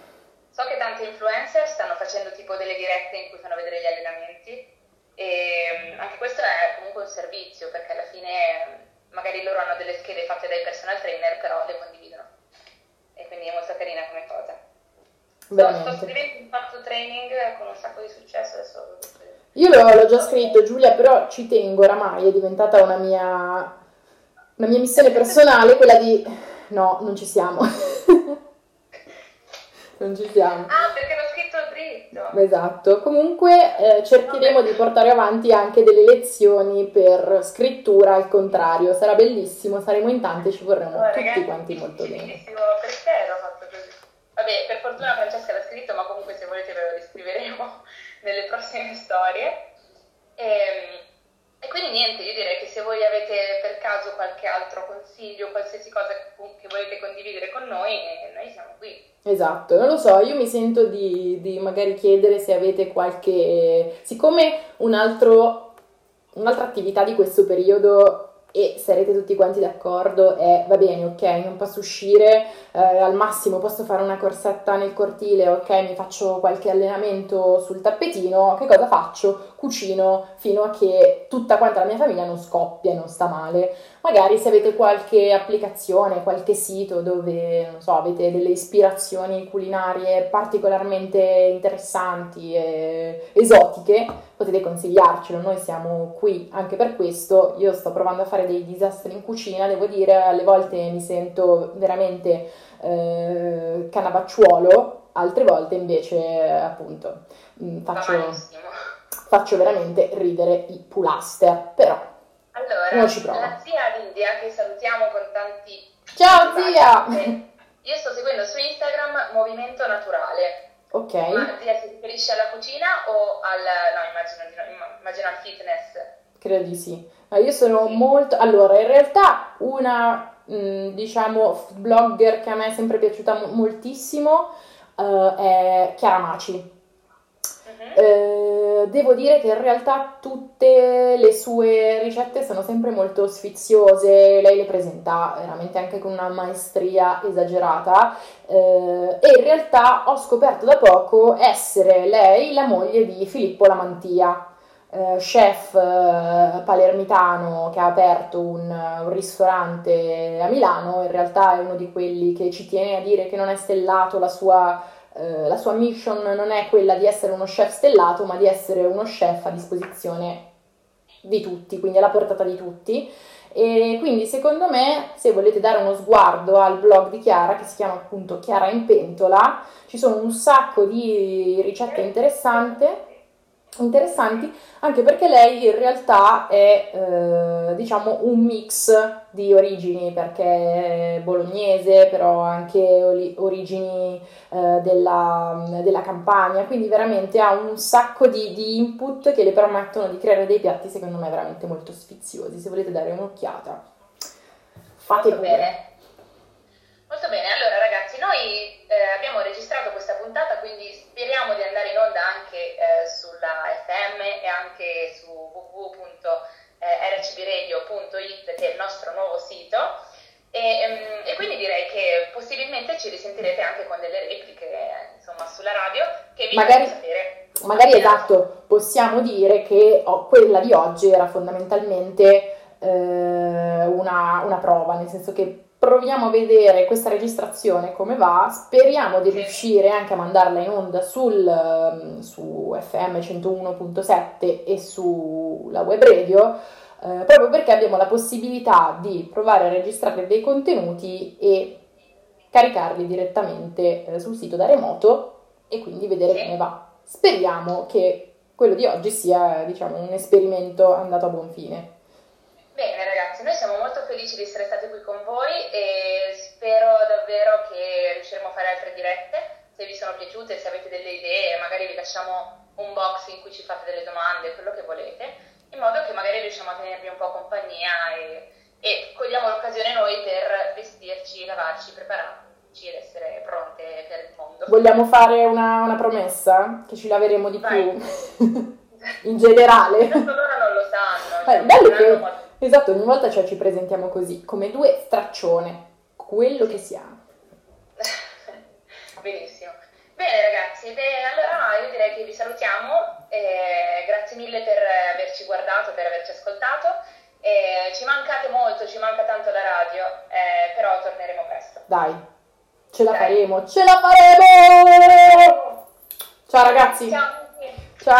So che tante influencer stanno facendo tipo delle dirette in cui fanno vedere gli allenamenti e mm, anche questo è comunque un servizio perché alla fine mm, magari loro hanno delle schede fatte dai personal trainer però le condividono e quindi è molto carina come cosa. Sto, sto scrivendo impatto training con un sacco di successo adesso.
Io l'ho, l'ho già scritto, Giulia, però ci tengo oramai, è diventata una mia, una mia missione personale, quella di... No, non ci siamo. Non ci siamo.
Ah, perché l'ho scritto dritto.
Esatto, comunque eh, cercheremo di portare avanti anche delle lezioni per scrittura al contrario, sarà bellissimo, saremo in tanti e ci vorremmo
Allora,
tutti
ragazzi,
quanti molto bene.
bellissimo per te l'ho fatto così. Vabbè, per fortuna Francesca l'ha scritto, ma comunque se volete ve lo riscriveremo nelle prossime storie. Ehm, E, quindi niente, io direi che se voi avete per caso qualche altro consiglio, qualsiasi cosa che volete condividere con noi, eh, noi siamo qui.
Esatto, non lo so, io mi sento di, di magari chiedere se avete qualche... Siccome un altro, un'altra attività di questo periodo, e sarete tutti quanti d'accordo, è va bene, ok, non posso uscire, eh, al massimo posso fare una corsetta nel cortile, ok, mi faccio qualche allenamento sul tappetino, che cosa faccio? Cucino fino a che tutta quanta la mia famiglia non scoppia e non sta male. Magari se avete qualche applicazione, qualche sito dove, non so, avete delle ispirazioni culinarie particolarmente interessanti e esotiche, potete consigliarcelo. Noi siamo qui anche per questo. Io sto provando a fare dei disastri in cucina, devo dire, alle volte mi sento veramente eh, canavacciuolo, altre volte invece, appunto,
Va
faccio. Faccio veramente ridere i pulaster. Però,
Allora,
Uno ci prova.
la zia Lidia, che salutiamo con tanti...
ciao zia!
Io sto seguendo su Instagram Movimento Naturale.
Ok.
Ma zia si riferisce alla cucina o al... no, immagino, immagino al fitness.
Credo di sì. Ma io sono molto... Allora, in realtà una, mh, diciamo, blogger che a me è sempre piaciuta mo- moltissimo eh, è Chiara Maci.
Mhm.
Devo dire che in realtà tutte le sue ricette sono sempre molto sfiziose, lei le presenta veramente anche con una maestria esagerata. Eh, e in realtà ho scoperto da poco essere lei la moglie di Filippo Lamantia, eh, chef eh, palermitano che ha aperto un, un ristorante a Milano, in realtà è uno di quelli che ci tiene a dire che non è stellato la sua eh, la sua mission non è quella di essere uno chef stellato, ma di essere uno chef a disposizione di tutti, quindi alla portata di tutti. E quindi secondo me, se volete dare uno sguardo al blog di Chiara, che si chiama appunto Chiara in pentola, ci sono un sacco di ricette interessanti, interessanti anche perché lei in realtà è eh, diciamo un mix di origini, perché è bolognese, però anche origini eh, della, della Campania, quindi veramente ha un sacco di, di input che le permettono di creare dei piatti secondo me veramente molto sfiziosi. Se volete dare un'occhiata, fate
Molto bene. Molto bene, allora ragazzi, noi eh, abbiamo registrato questa puntata, quindi speriamo di andare in onda anche eh, sulla FM e anche su www.rcbradio.it che è il nostro nuovo sito e, ehm, e quindi direi che possibilmente ci risentirete anche con delle repliche eh, insomma sulla radio che vi
Magari-
sapere.
Magari esatto, possiamo dire che oh, quella di oggi era fondamentalmente eh, una, una prova, nel senso che proviamo a vedere questa registrazione come va, speriamo di riuscire anche a mandarla in onda sul, ehm, su FM 101.7 e sulla web radio, eh, proprio perché abbiamo la possibilità di provare a registrare dei contenuti e caricarli direttamente eh, sul sito da remoto e quindi vedere come va. Speriamo che quello di oggi sia, diciamo, un esperimento andato a buon fine.
Bene ragazzi, noi siamo molto felici di essere stati qui con voi e spero davvero che riusciremo a fare altre dirette. Se vi sono piaciute, se avete delle idee, magari vi lasciamo un box in cui ci fate delle domande, quello che volete, in modo che magari riusciamo a tenervi un po' compagnia e, e cogliamo l'occasione noi per vestirci, lavarci, prepararci ed essere pronte per il mondo.
Vogliamo fare una, una promessa? Che ci laveremo di
Vai.
più in generale.
Tanto loro non lo sanno.
Eh,
cioè,
bello che- Esatto, ogni volta cioè, ci presentiamo così, come due straccione, quello che siamo.
Benissimo. Bene ragazzi, beh, allora io direi che vi salutiamo, eh, grazie mille per averci guardato, per averci ascoltato, Eh, ci mancate molto, ci manca tanto la radio, eh, però torneremo presto.
Dai, ce la
Dai.
faremo, ce la faremo! Ciao ragazzi!
Ciao!